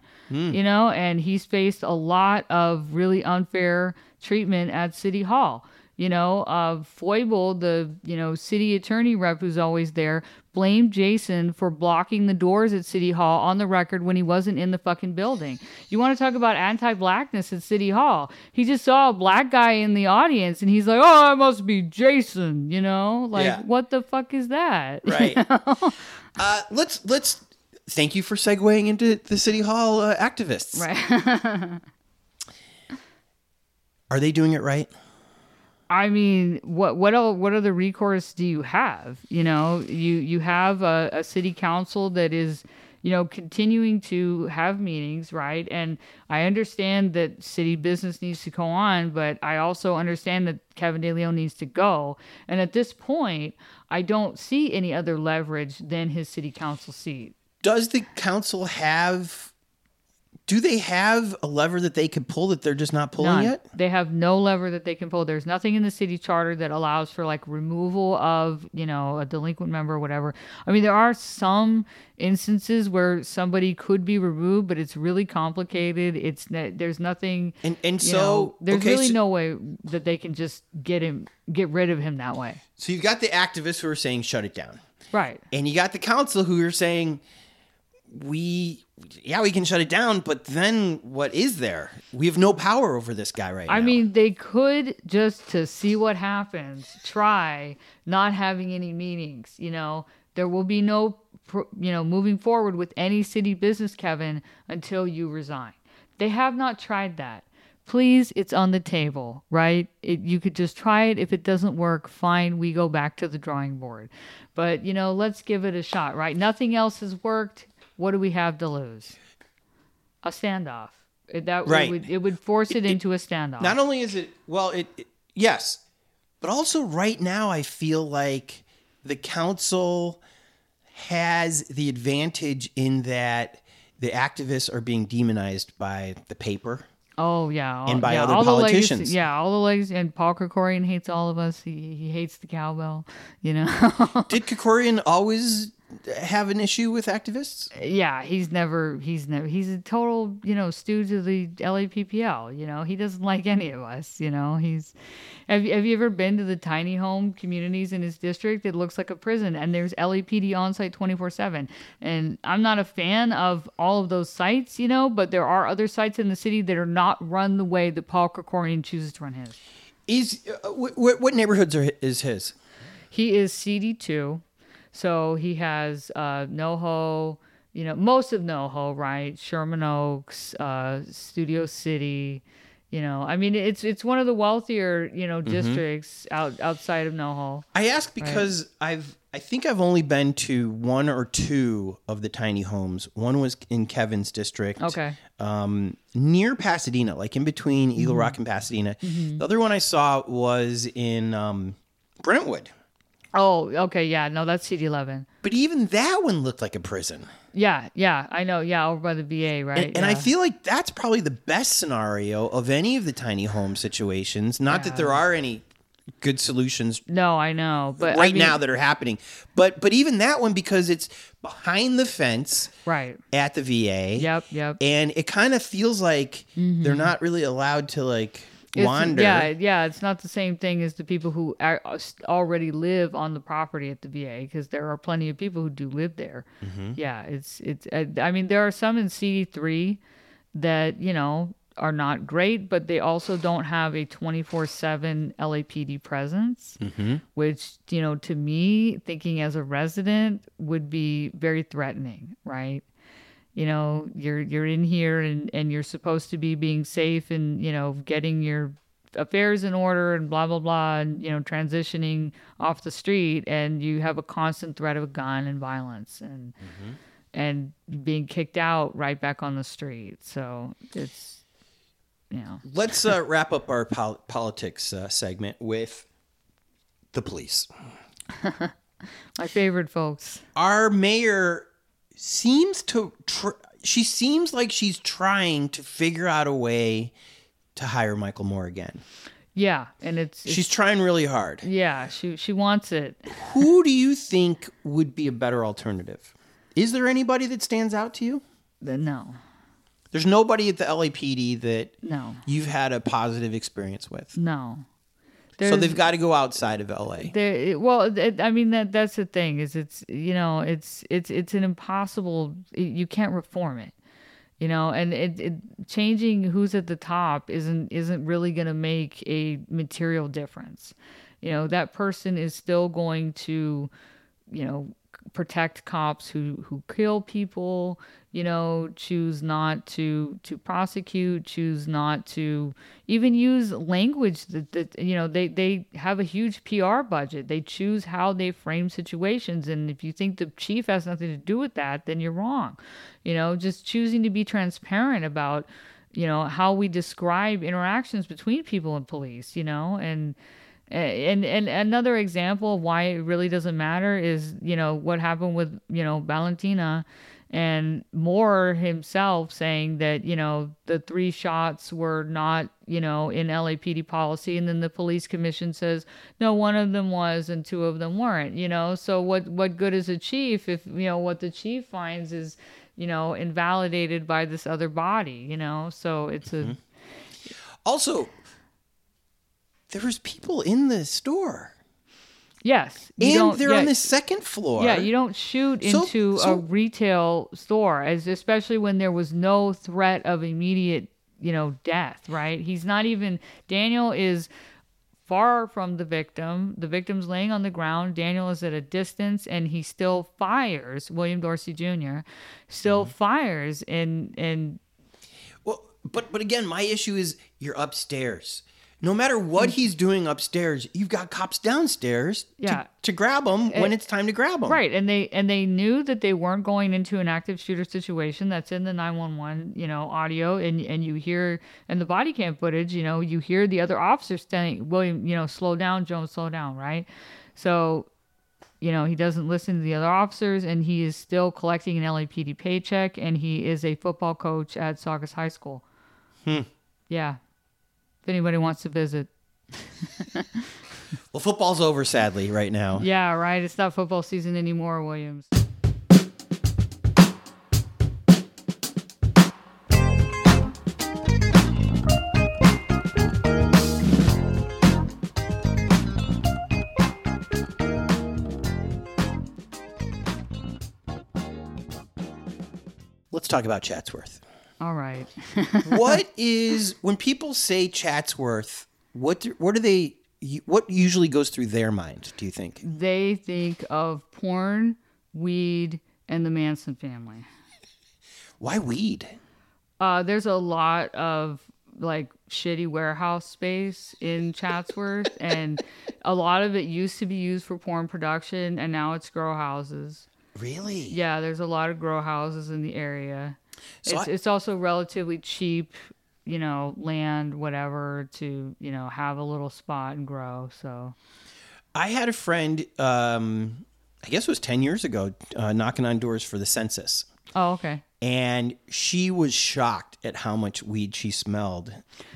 you know, and he's faced a lot of really unfair treatment at City Hall. You know, uh, Foible, the you know city attorney rep who's always there, blamed Jason for blocking the doors at City Hall on the record when he wasn't in the fucking building. You want to talk about anti-blackness at City Hall? He just saw a black guy in the audience, and he's like, "Oh, I must be Jason." You know, like Yeah. what the fuck is that? Right. uh, let's let's thank you for segueing into the city hall uh, activists. right. Are they doing it right? I mean, what what what other recourse do you have? You know, you you have a, a city council that is, you know, continuing to have meetings, right? And I understand that city business needs to go on, but I also understand that Kevin De Leon needs to go. And at this point, I don't see any other leverage than his city council seat. Does the council have? Do they have a lever that they could pull that they're just not pulling None. yet? They have no lever that they can pull. There's nothing in the city charter that allows for like removal of, you know, a delinquent member or whatever. I mean, there are some instances where somebody could be removed, but it's really complicated. It's there's nothing. And and so know, there's okay, really so, no way that they can just get him, get rid of him that way. so you've got the activists who are saying shut it down, Right. and you got the council who are saying we yeah we can shut it down, but then what is there? We have no power over this guy right I now. mean, they could just to see what happens, try not having any meetings. You know, there will be no, you know, moving forward with any city business, Kevin, until you resign. They have not tried that. Please, it's on the table, right? It, you could just try it. If it doesn't work, fine, we go back to the drawing board. But, you know, let's give it a shot, right? Nothing else has worked. What do we have to lose? A standoff. It, that Right. it would, it would force it, into a standoff. Not only is it well, it, it- yes, but also right now I feel like the council has the advantage in that the activists are being demonized by the paper. Oh yeah, all, And by yeah, other all the legacy- politicians. yeah, all the legs and Paul Krekorian hates all of us. He he hates the cowbell. You know. Did Krekorian always have an issue with activists? yeah, he's never he's never he's a total you know stooge of the LAPPL. You know, he doesn't like any of us. You know, he's. Have you, have you ever been to the tiny home communities in his district? It looks like a prison, and there's LAPD on site 24 seven. And I'm not a fan of all of those sites, you know, but there are other sites in the city that are not run the way that Paul Krekorian chooses to run his. Is uh, wh- wh- what neighborhoods are is his? He is CD2. So he has uh, NoHo, you know, most of NoHo, right? Sherman Oaks, uh, Studio City. You know, I mean, it's it's one of the wealthier, you know, districts out outside of NoHo. I ask because I've I think I've only been to one or two of the tiny homes. One was in Kevin's district. Okay. um, near Pasadena, like in between Eagle Rock and Pasadena. The other one I saw was in um, Brentwood. Oh, okay, yeah, no, that's CD11. But even that one looked like a prison. Yeah, yeah, I know, yeah, over by the VA, right? And, and I feel like that's probably the best scenario of any of the tiny home situations. Not that there are any good solutions no, I know, but I right mean- now that are happening. But but even that one because it's behind the fence right? at the VA. Yep, yep. And it kind of feels like mm-hmm. they're not really allowed to like wander. Yeah, yeah, it's not the same thing as the people who are, already live on the property at the VA because there are plenty of people who do live there. Mm-hmm. Yeah, it's it's. uh, I mean, there are some in CD three that you know are not great, but they also don't have a twenty four seven LAPD presence, Mm-hmm. which you know to me, thinking as a resident, would be very threatening, right? You know you're you're in here and and you're supposed to be being safe and you know getting your affairs in order and blah blah blah and you know transitioning off the street. And you have a constant threat of a gun and violence and and being kicked out right back on the street. So it's you know. Let's uh, wrap up our pol- politics uh, segment with the police. my favorite folks. Our mayor seems to. Tr- she seems like she's trying to figure out a way to hire Michel Moore again. Yeah, and it's, it's She's trying really hard. yeah, she she wants it. Who do you think would be a better alternative? Is there anybody that stands out to you? No, There's nobody at the LAPD that no, you've had a positive experience with. no. So they've got to go outside of LA. there well it, i mean that that's the thing is it's you know it's it's it's an impossible you can't reform it you know and it, it changing who's at the top isn't isn't really going to make a material difference you know that person is still going to you know protect cops who who kill people you know choose not to to prosecute choose not to even use language that, that you know they they have a huge PR budget. They choose how they frame situations. And if you think the chief has nothing to do with that then you're wrong. You know just choosing to be transparent about you know how we describe interactions between people and police you know and and and another example of why it really doesn't matter is you know what happened with you know Valentina and Moore himself saying that you know the three shots were not you know in LAPD policy. And then the police commission says no one of them was and two of them weren't you know? So what what good is a chief if you know what the chief finds is you know invalidated by this other body you know? So it's a mm-hmm. Also, there was people in the store, yes you and they're yeah, on the second floor. Yeah, you don't shoot So- into so- a retail store, as especially when there was no threat of immediate, you know, death. Right? He's not even. Daniel is far from the victim. The victim's laying on the ground. Daniel is at a distance, and he still fires. William Dorsey Jr. still Mm-hmm. fires, and and Well, but but again, my issue is you're upstairs. No matter what he's doing upstairs, you've got cops downstairs Yeah. to, to grab him when it's time to grab him. Right, and they and they knew that they weren't going into an active shooter situation. That's in the nine one one, you know, audio, and and you hear and the body cam footage. You know, you hear the other officers saying, "William, you know, slow down, Jones, slow down." Right, so. You know, he doesn't listen to the other officers, and he is still collecting an LAPD paycheck, and he is a football coach at Saugus High School. Hmm. Yeah. If anybody wants to visit. Well, football's over sadly right now. Yeah, right. It's not football season anymore, Williams. Let's talk about Chatsworth. All right. what is when people say Chatsworth? What do- what do they? What usually goes through their mind? Do you think? they think of porn, weed, and the Manson family. Why weed? Uh, there's a lot of like shitty warehouse space in Chatsworth, and a lot of it used to be used for porn production, and now it's grow houses. Really? Yeah, there's a lot of grow houses in the area. So it's, I- it's also relatively cheap, you know, land, whatever, to you know have a little spot and grow. So I had a friend. Um, I guess it was ten years ago, uh, knocking on doors for the census, oh okay. and she was shocked at how much weed she smelled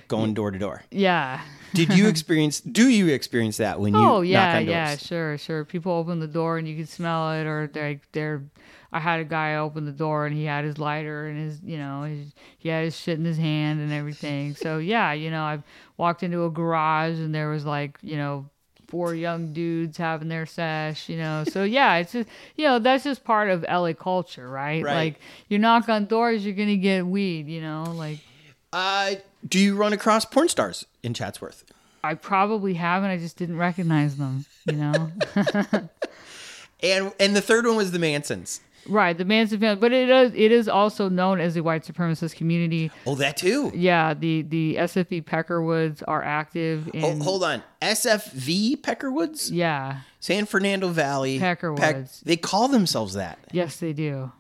going door to door. Yeah. Did you experience? Do you experience that when you Oh knock yeah, on doors? yeah, sure, sure. People open the door and you can smell it, or they're they're. I had a guy open the door and he had his lighter and his, you know, his, he had his shit in his hand and everything. So yeah, you know, I've walked into a garage and there was like, you know, four young dudes having their sesh, you know. So yeah, it's just, you know, that's just part of LA culture, right? Right. Like you knock on doors, you're gonna get weed, you know, like. Uh, do you run across porn stars in Chatsworth? I probably haven't. I just didn't recognize them, you know. And and the third one was the Mansons. Right, the Manson family, but it is it is also known as a white supremacist community. Oh, that too. Yeah, the the SFV Peckerwoods are active in. Oh, hold on. SFV Peckerwoods? Yeah, San Fernando Valley. Peckerwoods. they call themselves that. yes, they do.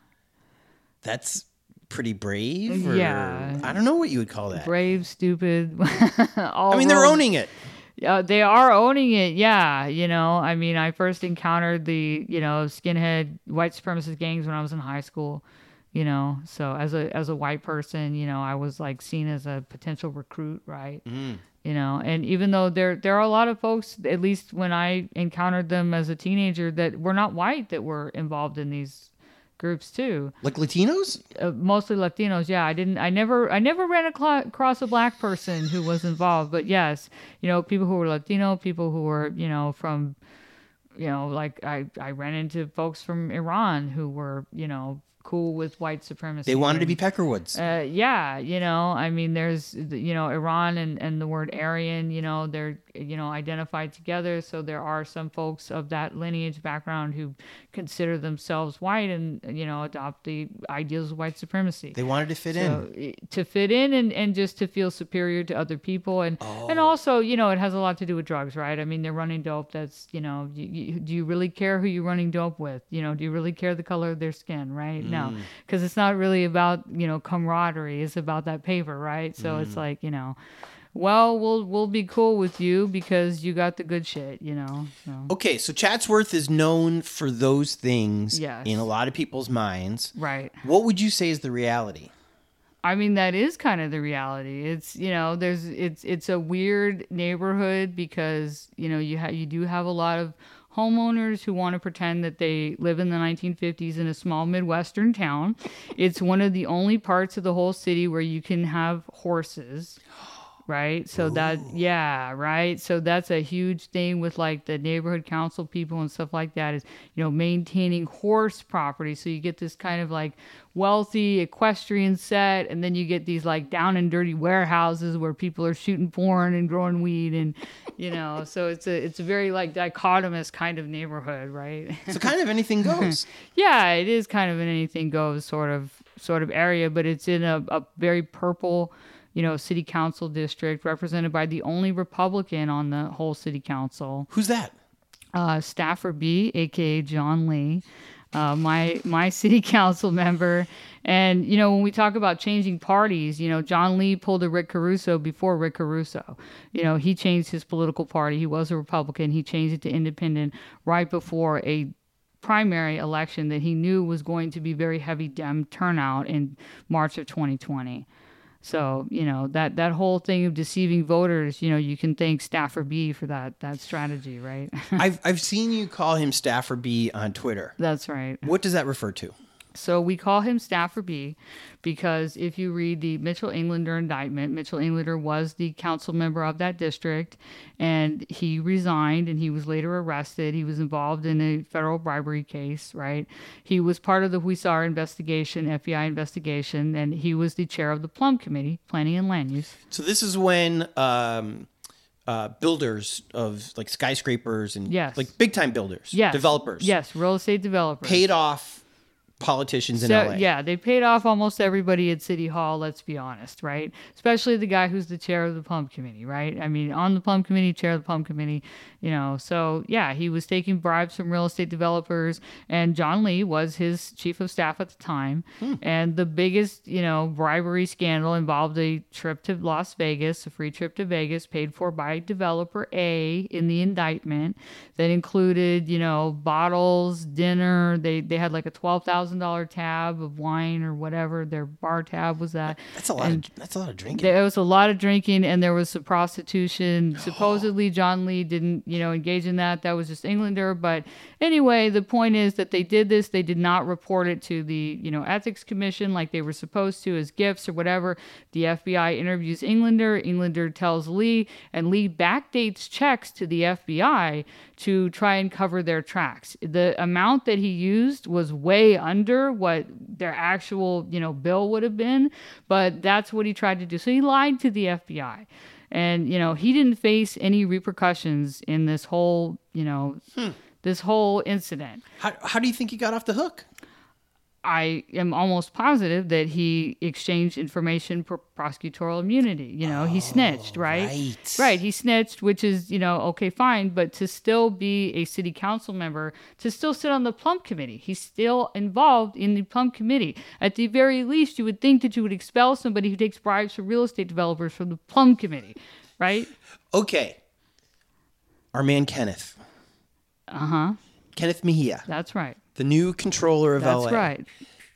That's pretty brave. Or, Yeah. I don't know what you would call that. Brave, stupid. I mean, they're owning it. Uh, they are owning it. Yeah, you know. I mean, I first encountered the you know skinhead white supremacist gangs when I was in high school. You know, so as a as a white person, you know, I was like seen as a potential recruit, right? you know and even though there there are a lot of folks at least when i encountered them as a teenager that were not white that were involved in these groups too Like Latinos? uh, mostly latinos yeah i didn't i never i never ran across a black person who was involved but yes you know people who were latino people who were you know from you know like i i ran into folks from iran who were you know cool with white supremacy They wanted to be Peckerwoods. uh, yeah, you know, I mean, there's, you know, Iran and, and the word Aryan, you know, they're, you know, identified together. So there are some folks of that lineage background who consider themselves white and, you know, adopt the ideals of white supremacy. they wanted to fit in. So, i- to fit in and, and just to feel superior to other people and Oh. and also you know it has a lot to do with drugs right i mean they're running dope that's you know you, you, do you really care who you're running dope with you know do you really care the color of their skin right no Mm. because it's not really about you know camaraderie it's about that paper right so Mm. it's like you know well we'll we'll be cool with you because you got the good shit you know so Okay, so Chatsworth is known for those things Yes. in a lot of people's minds. right What would you say is the reality? I mean that is kind of the reality. It's you know there's it's it's a weird neighborhood because you know you ha- you do have a lot of homeowners who want to pretend that they live in the 1950s in a small midwestern town. It's one of the only parts of the whole city where you can have horses. Right. So that, oh. yeah, right. So that's a huge thing with like the neighborhood council people and stuff like that is, you know, maintaining horse property. So you get this kind of like wealthy equestrian set. And then you get these like down and dirty warehouses where people are shooting porn and growing weed. And, you know, so it's a, it's a very like dichotomous kind of neighborhood. Right. So kind of anything goes. yeah, it is kind of an anything goes sort of sort of area, but it's in a, a very purple, you know, city council district represented by the only Republican on the whole city council, Who's that? uh, Staffer B, aka John Lee, uh, my my city council member. And you know, when we talk about changing parties, you know, John Lee pulled a Rick Caruso before Rick Caruso. You know, he changed his political party. He was a Republican. He changed it to independent right before a primary election that he knew was going to be very heavy Dem turnout in March of 2020. So you know that that whole thing of deceiving voters, you know, you can thank Staffer B for that that strategy, right? I've I've seen you call him Staffer B on Twitter. That's right. What does that refer to? So we call him Staffer B because if you read the Mitchell Englander indictment, Mitchell Englander was the council member of that district and he resigned and he was later arrested. He was involved in a federal bribery case, right? He was part of the Huizar investigation, FBI investigation, and he was the chair of the Plum Committee, Planning and Land Use. So this is when um, uh, builders of like skyscrapers and Yes. like big time builders, Yes. developers, Yes, real estate developers. paid off politicians in So, LA. yeah, they paid off almost everybody at City Hall, let's be honest, right? Especially the guy who's the chair of the Plum Committee, right? I mean, on the Plum Committee, chair of the Plum Committee, you know. So, yeah, he was taking bribes from real estate developers, and John Lee was his chief of staff at the time. Hmm. And the biggest, you know, bribery scandal involved a trip to Las Vegas, a free trip to Vegas paid for by developer A in the indictment that included, you know, bottles, dinner. They they had like a twelve thousand dollar tab of wine or whatever their bar tab was that. That's a lot. And of, that's a lot of drinking. there was a lot of drinking and there was some prostitution. Supposedly John Lee didn't, you know, engage in that. That was just Englander. But anyway, the point is that they did this. They did not report it to the, you know, ethics commission like they were supposed to as gifts or whatever. The FBI interviews Englander. Englander tells Lee, and Lee backdates checks to the FBI to try and cover their tracks. The amount that he used was way under what their actual, you know, bill would have been, but that's what he tried to do. So he lied to the FBI. And, you know, he didn't face any repercussions in this whole, you know, hmm. this whole incident. How, how do you think he got off the hook? I am almost positive that he exchanged information for prosecutorial immunity. You know, he snitched, right? right. Right. He snitched, which is, you know, okay, fine. But to still be a city council member, to still sit on the plum committee, he's still involved in the plum committee. At the very least, you would think that you would expel somebody who takes bribes from real estate developers from the plum committee, right? Okay. Our man Kenneth. Uh huh. Kenneth Mejia, That's right. The new controller of LA. That's LA. right.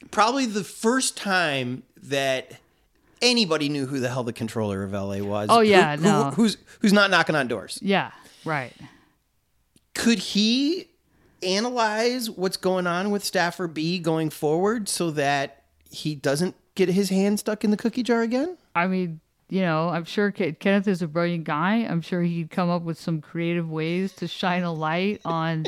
Probably the first time that anybody knew who the hell the controller of LA was. Oh, yeah, Who- no. who- who's who's not knocking on doors? Yeah, right. Could he analyze what's going on with Staffer B going forward so that he doesn't get his hand stuck in the cookie jar again? I mean, you know, I'm sure Ke- Kenneth is a brilliant guy. I'm sure he'd come up with some creative ways to shine a light on,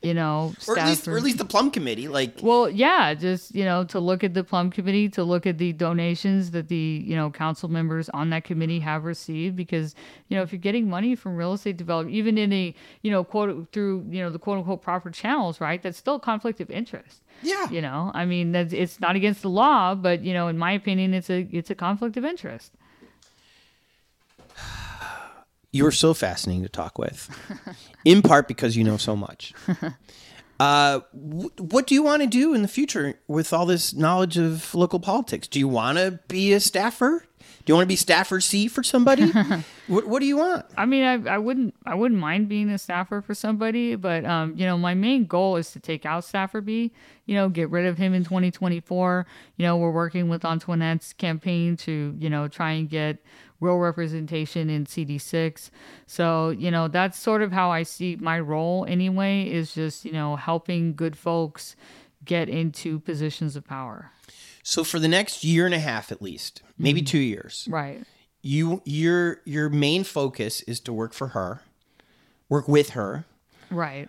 you know, Or at least, or at least the Plum Committee. Like, Well, yeah, just you know, to look at the plum committee, to look at the donations that the you know council members on that committee have received, because you know if you're getting money from real estate development, even in a you know quote through you know the quote unquote proper channels, right? That's still a conflict of interest. yeah, You know, I mean, that's it's not against the law, but you know, in my opinion, it's a it's a conflict of interest. You are so fascinating to talk with, in part because you know so much. Uh, wh- what do you want to do in the future with all this knowledge of local politics? Do you want to be a staffer? Do you want to be staffer C for somebody? what, what do you want? I mean, I, I wouldn't I wouldn't mind being a staffer for somebody, but um, you know, my main goal is to take out Staffer B. You know, get rid of him in 2024. You know, we're working with Antoinette's campaign to you know try and get real representation in CD6. So you know, that's sort of how I see my role anyway. Is just you know helping good folks get into positions of power. So for the next year and a half, at least, maybe two years, Right. you your your main focus is to work for her, work with her, Right.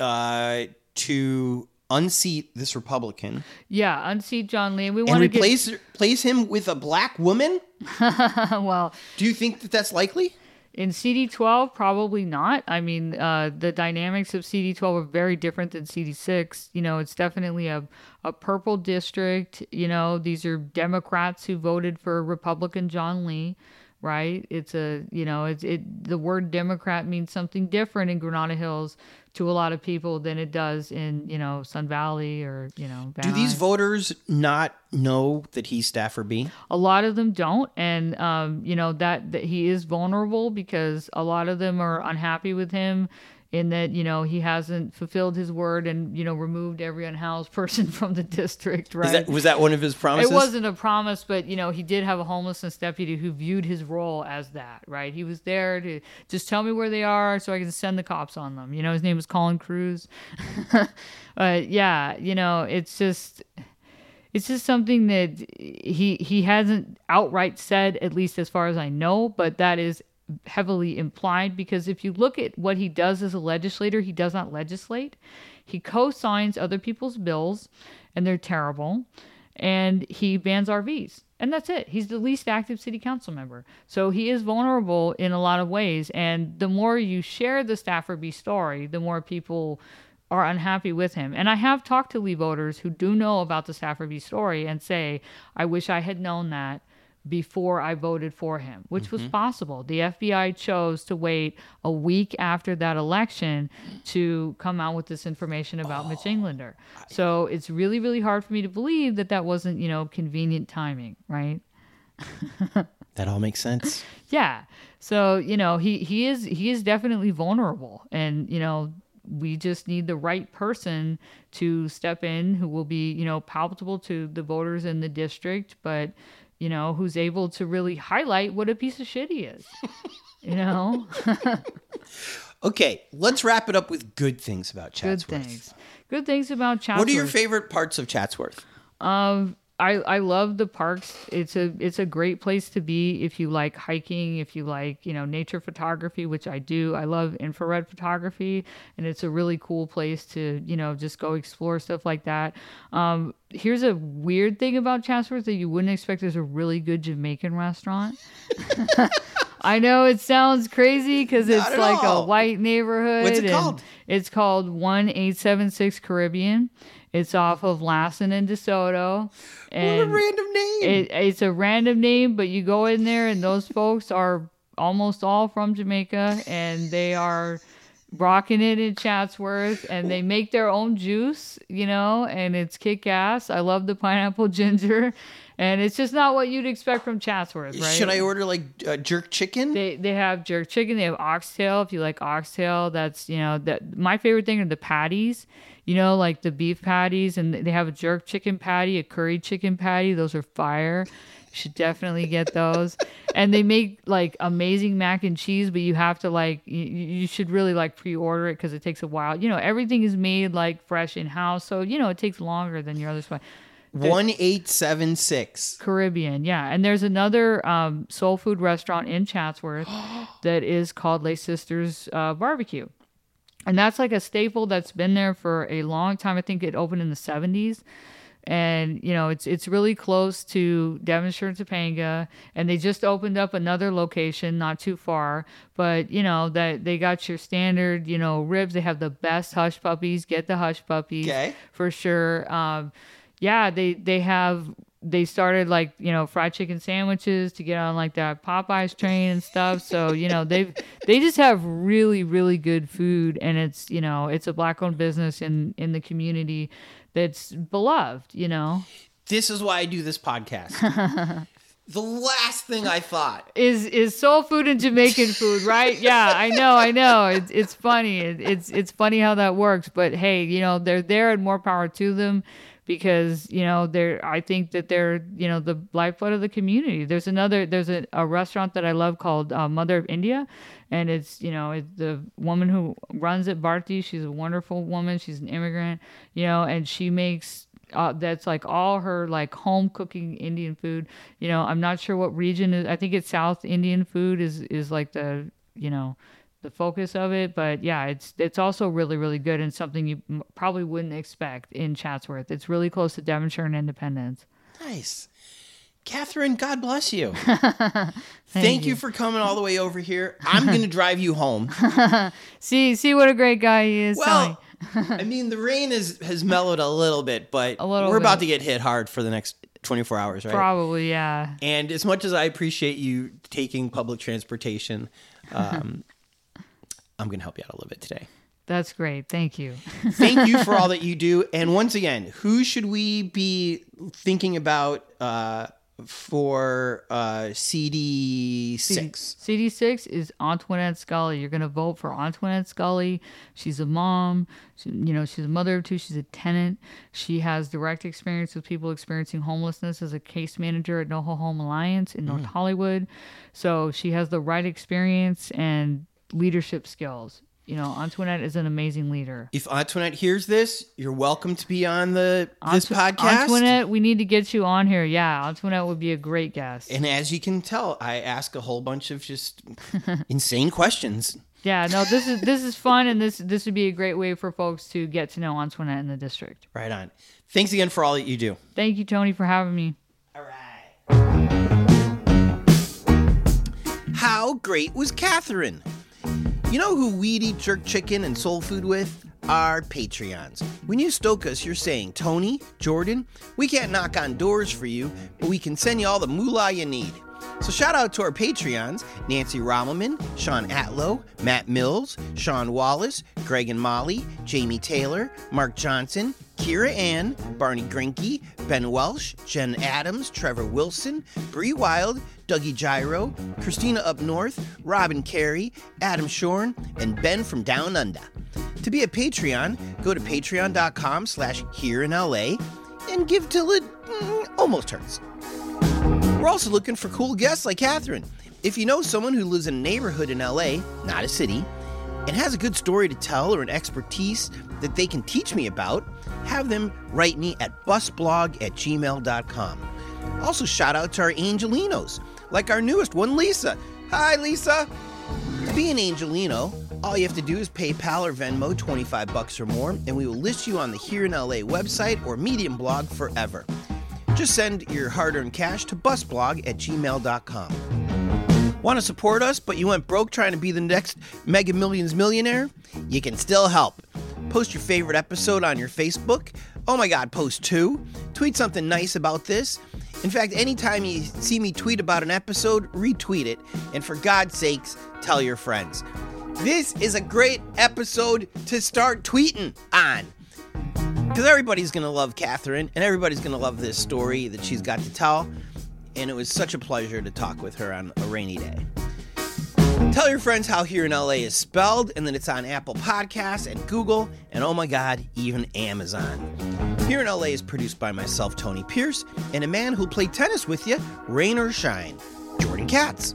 uh, to unseat this Republican Yeah. Unseat John Lee. We want to get replace replace him with a black woman. well. Do you think that that's likely? In CD12, probably not. I mean, uh, the dynamics of CD12 are very different than CD6. You know, it's definitely a, a purple district. You know, these are Democrats who voted for Republican John Lee, right? It's a, you know, it's it. The word Democrat means something different in Granada Hills to a lot of people than it does in, you know, Sun Valley or, you know, Van Do these voters not know that he's staffer B? a lot of them don't and um, you know that, that he is vulnerable because a lot of them are unhappy with him in that you know he hasn't fulfilled his word and you know removed every unhoused person from the district right that was that one of his promises? it wasn't a promise, but you know, he did have a homelessness deputy who viewed his role as that, right? He was there to just tell me where they are so I can send the cops on them. You know, his name was Colin Cruz. but yeah, you know, it's just it's just something that he he hasn't outright said, at least as far as I know, but that is heavily implied because if you look at what he does as a legislator, he does not legislate. He co-signs other people's bills, and they're terrible. And he bans RVs, and that's it. He's the least active city council member, so he is vulnerable in a lot of ways. And the more you share the Staffer B story, the more people are unhappy with him. And I have talked to Lee voters who do know about the Staffer B story and say, I wish I had known that before I voted for him, which was mm-hmm. possible. The FBI chose to wait a week after that election to come out with this information about Mitch oh, Englander. So it's really, really hard for me to believe that that wasn't, you know, convenient timing, right? that all makes sense. Yeah. So, you know, he he is he is definitely vulnerable and, you know, we just need the right person to step in who will be, you know, palatable to the voters in the district, but you know, who's able to really highlight what a piece of shit he is. you know? Okay, let's wrap it up with good things about Chatsworth. Good things. Good things about Chatsworth. What are your favorite parts of Chatsworth? Um, I I love the parks. It's a it's a great place to be if you like hiking, if you like you know nature photography, which I do. I love infrared photography, and it's a really cool place to you know just go explore stuff like that. Um, here's a weird thing about Chatsworth that you wouldn't expect. There's a really good Jamaican restaurant. I know it sounds crazy because it's like all. a white neighborhood. What's it called? It's called one eight seven six Caribbean. It's off of Lassen and DeSoto. What a random name. it, it's a random name, but you go in there and those folks are almost all from Jamaica and they are rocking it in Chatsworth and they make their own juice, you know, and it's kick ass. I love the pineapple ginger. And it's just not what you'd expect from Chatsworth, right? Should I order like uh, jerk chicken? They they have jerk chicken. They have oxtail. If you like oxtail, that's you know that my favorite thing are the patties. You know, like the beef patties, and they have a jerk chicken patty, a curry chicken patty. Those are fire. You should definitely get those. and they make like amazing mac and cheese, but you have to like you, you should really like pre-order it because it takes a while. You know, everything is made like fresh in house, so you know it takes longer than your other spot. One eight seven six. Caribbean, yeah. And there's another um, soul food restaurant in Chatsworth that is called Les Sisters uh, Barbecue. And that's like a staple that's been there for a long time. I think it opened in the 70s. And you know it's it's really close to Devonshire and Topanga, and they just opened up another location not too far. But you know that they got your standard you know ribs. They have the best hush puppies. Get the hush puppies Okay. for sure. Um, yeah, they they have they started like you know fried chicken sandwiches to get on like that Popeyes train and stuff. So you know they they just have really really good food, and it's you know it's a black owned business in in the community that's beloved. You know This is why I do this podcast. the last thing I thought. is is soul food and Jamaican food, right? Yeah, I know, I know. It's it's funny. It, it's it's funny how that works, but hey, you know they're there and more power to them because you know they're. I think that they're you know the lifeblood of the community. There's another there's a, a restaurant that I love called uh, Mother of India, and it's you know the woman who runs it, Bharti. She's a wonderful woman. She's an immigrant, you know, and she makes uh, that's like all her like home cooking Indian food. You know, I'm not sure what region is. I think it's South Indian food is is like the you know the focus of it. But yeah, it's it's also really really good and something you probably wouldn't expect in Chatsworth. It's really close to Devonshire and Independence. Nice. Catherine, God bless you. Thank, you. for coming all the way over here. I'm going to drive you home. See see what a great guy he is. Well, I mean, the rain is, has mellowed a little bit, but A little we're about to get hit hard for the next 24 hours, right? probably yeah. And as much as I appreciate you taking public transportation, um, I'm going to help you out a little bit today. That's great. Thank you. Thank you for all that you do. And once again, who should we be thinking about uh, for uh, CD6? CD6 is Antoinette Scully. You're going to vote for Antoinette Scully. She's a mom. She, you know, she's a mother of two. She's a tenant. She has direct experience with people experiencing homelessness as a case manager at NoHo Home Alliance in North Hollywood. So she has the right experience and leadership skills. You know, Antoinette is an amazing leader. If Antoinette hears this, you're welcome to be on the this Anto- podcast. Antoinette, we need to get you on here. Yeah, Antoinette would be a great guest. And as you can tell, I ask a whole bunch of just insane questions. Yeah, no, this is this is fun, and this this would be a great way for folks to get to know Antoinette in the district. Right on. Thanks again for all that you do. Thank you, Tony, for having me. All right. How great was Catherine? You know who we'd eat jerk chicken and soul food with? Our Patreons. When you stoke us, you're saying, Tony, Jordan, we can't knock on doors for you, but we can send you all the moolah you need. So shout out to our Patreons Nancy Rommelmann, Sean Atlow, Matt Mills, Sean Wallace, Greg and Molly, Jamie Taylor, Mark Johnson, Kira Ann, Barney Grinke, Ben Welsh, Jen Adams, Trevor Wilson, Bree Wild, Dougie Gyro, Christina Up North, Robin Carey, Adam Shorn, and Ben from Down Under. To be a Patreon, go to patreon.com slash here in LA and give till it mm, almost hurts. We're also looking for cool guests like Catherine. If you know someone who lives in a neighborhood in LA, not a city, and has a good story to tell or an expertise that they can teach me about, have them write me at busblog at gmail.com. Also, shout out to our Angelenos, like our newest one, Lisa. Hi, Lisa. To be an Angeleno, all you have to do is PayPal or Venmo 25 bucks or more, and we will list you on the Here in LA website or Medium blog forever. Just send your hard earned cash to busblog at gmail.com. Want to support us, but you went broke trying to be the next Mega Millions millionaire? You can still help. Post your favorite episode on your Facebook. Oh my God, post two. Tweet something nice about this. In fact, anytime you see me tweet about an episode, retweet it. And for God's sakes, tell your friends. This is a great episode to start tweeting on. Because everybody's going to love Catherine and everybody's going to love this story that she's got to tell. And it was such a pleasure to talk with her on a rainy day. Tell your friends how Here in LA is spelled and that it's on Apple Podcasts and Google and oh my god, even Amazon. Here in LA is produced by myself, Tony Pierce, and a man who'll play tennis with you, rain or shine, Jordan Katz.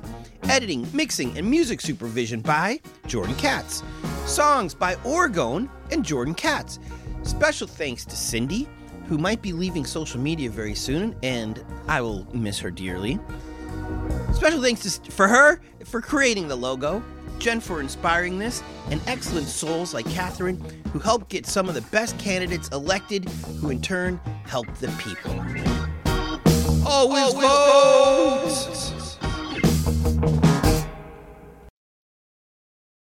Editing, mixing, and music supervision by Jordan Katz. Songs by Orgone and Jordan Katz. Special thanks to Cindy, who might be leaving social media very soon, and I will miss her dearly. Special thanks to, for her for creating the logo, Jen for inspiring this, and excellent souls like Catherine who helped get some of the best candidates elected, who in turn helped the people. Always, Always vote! vote!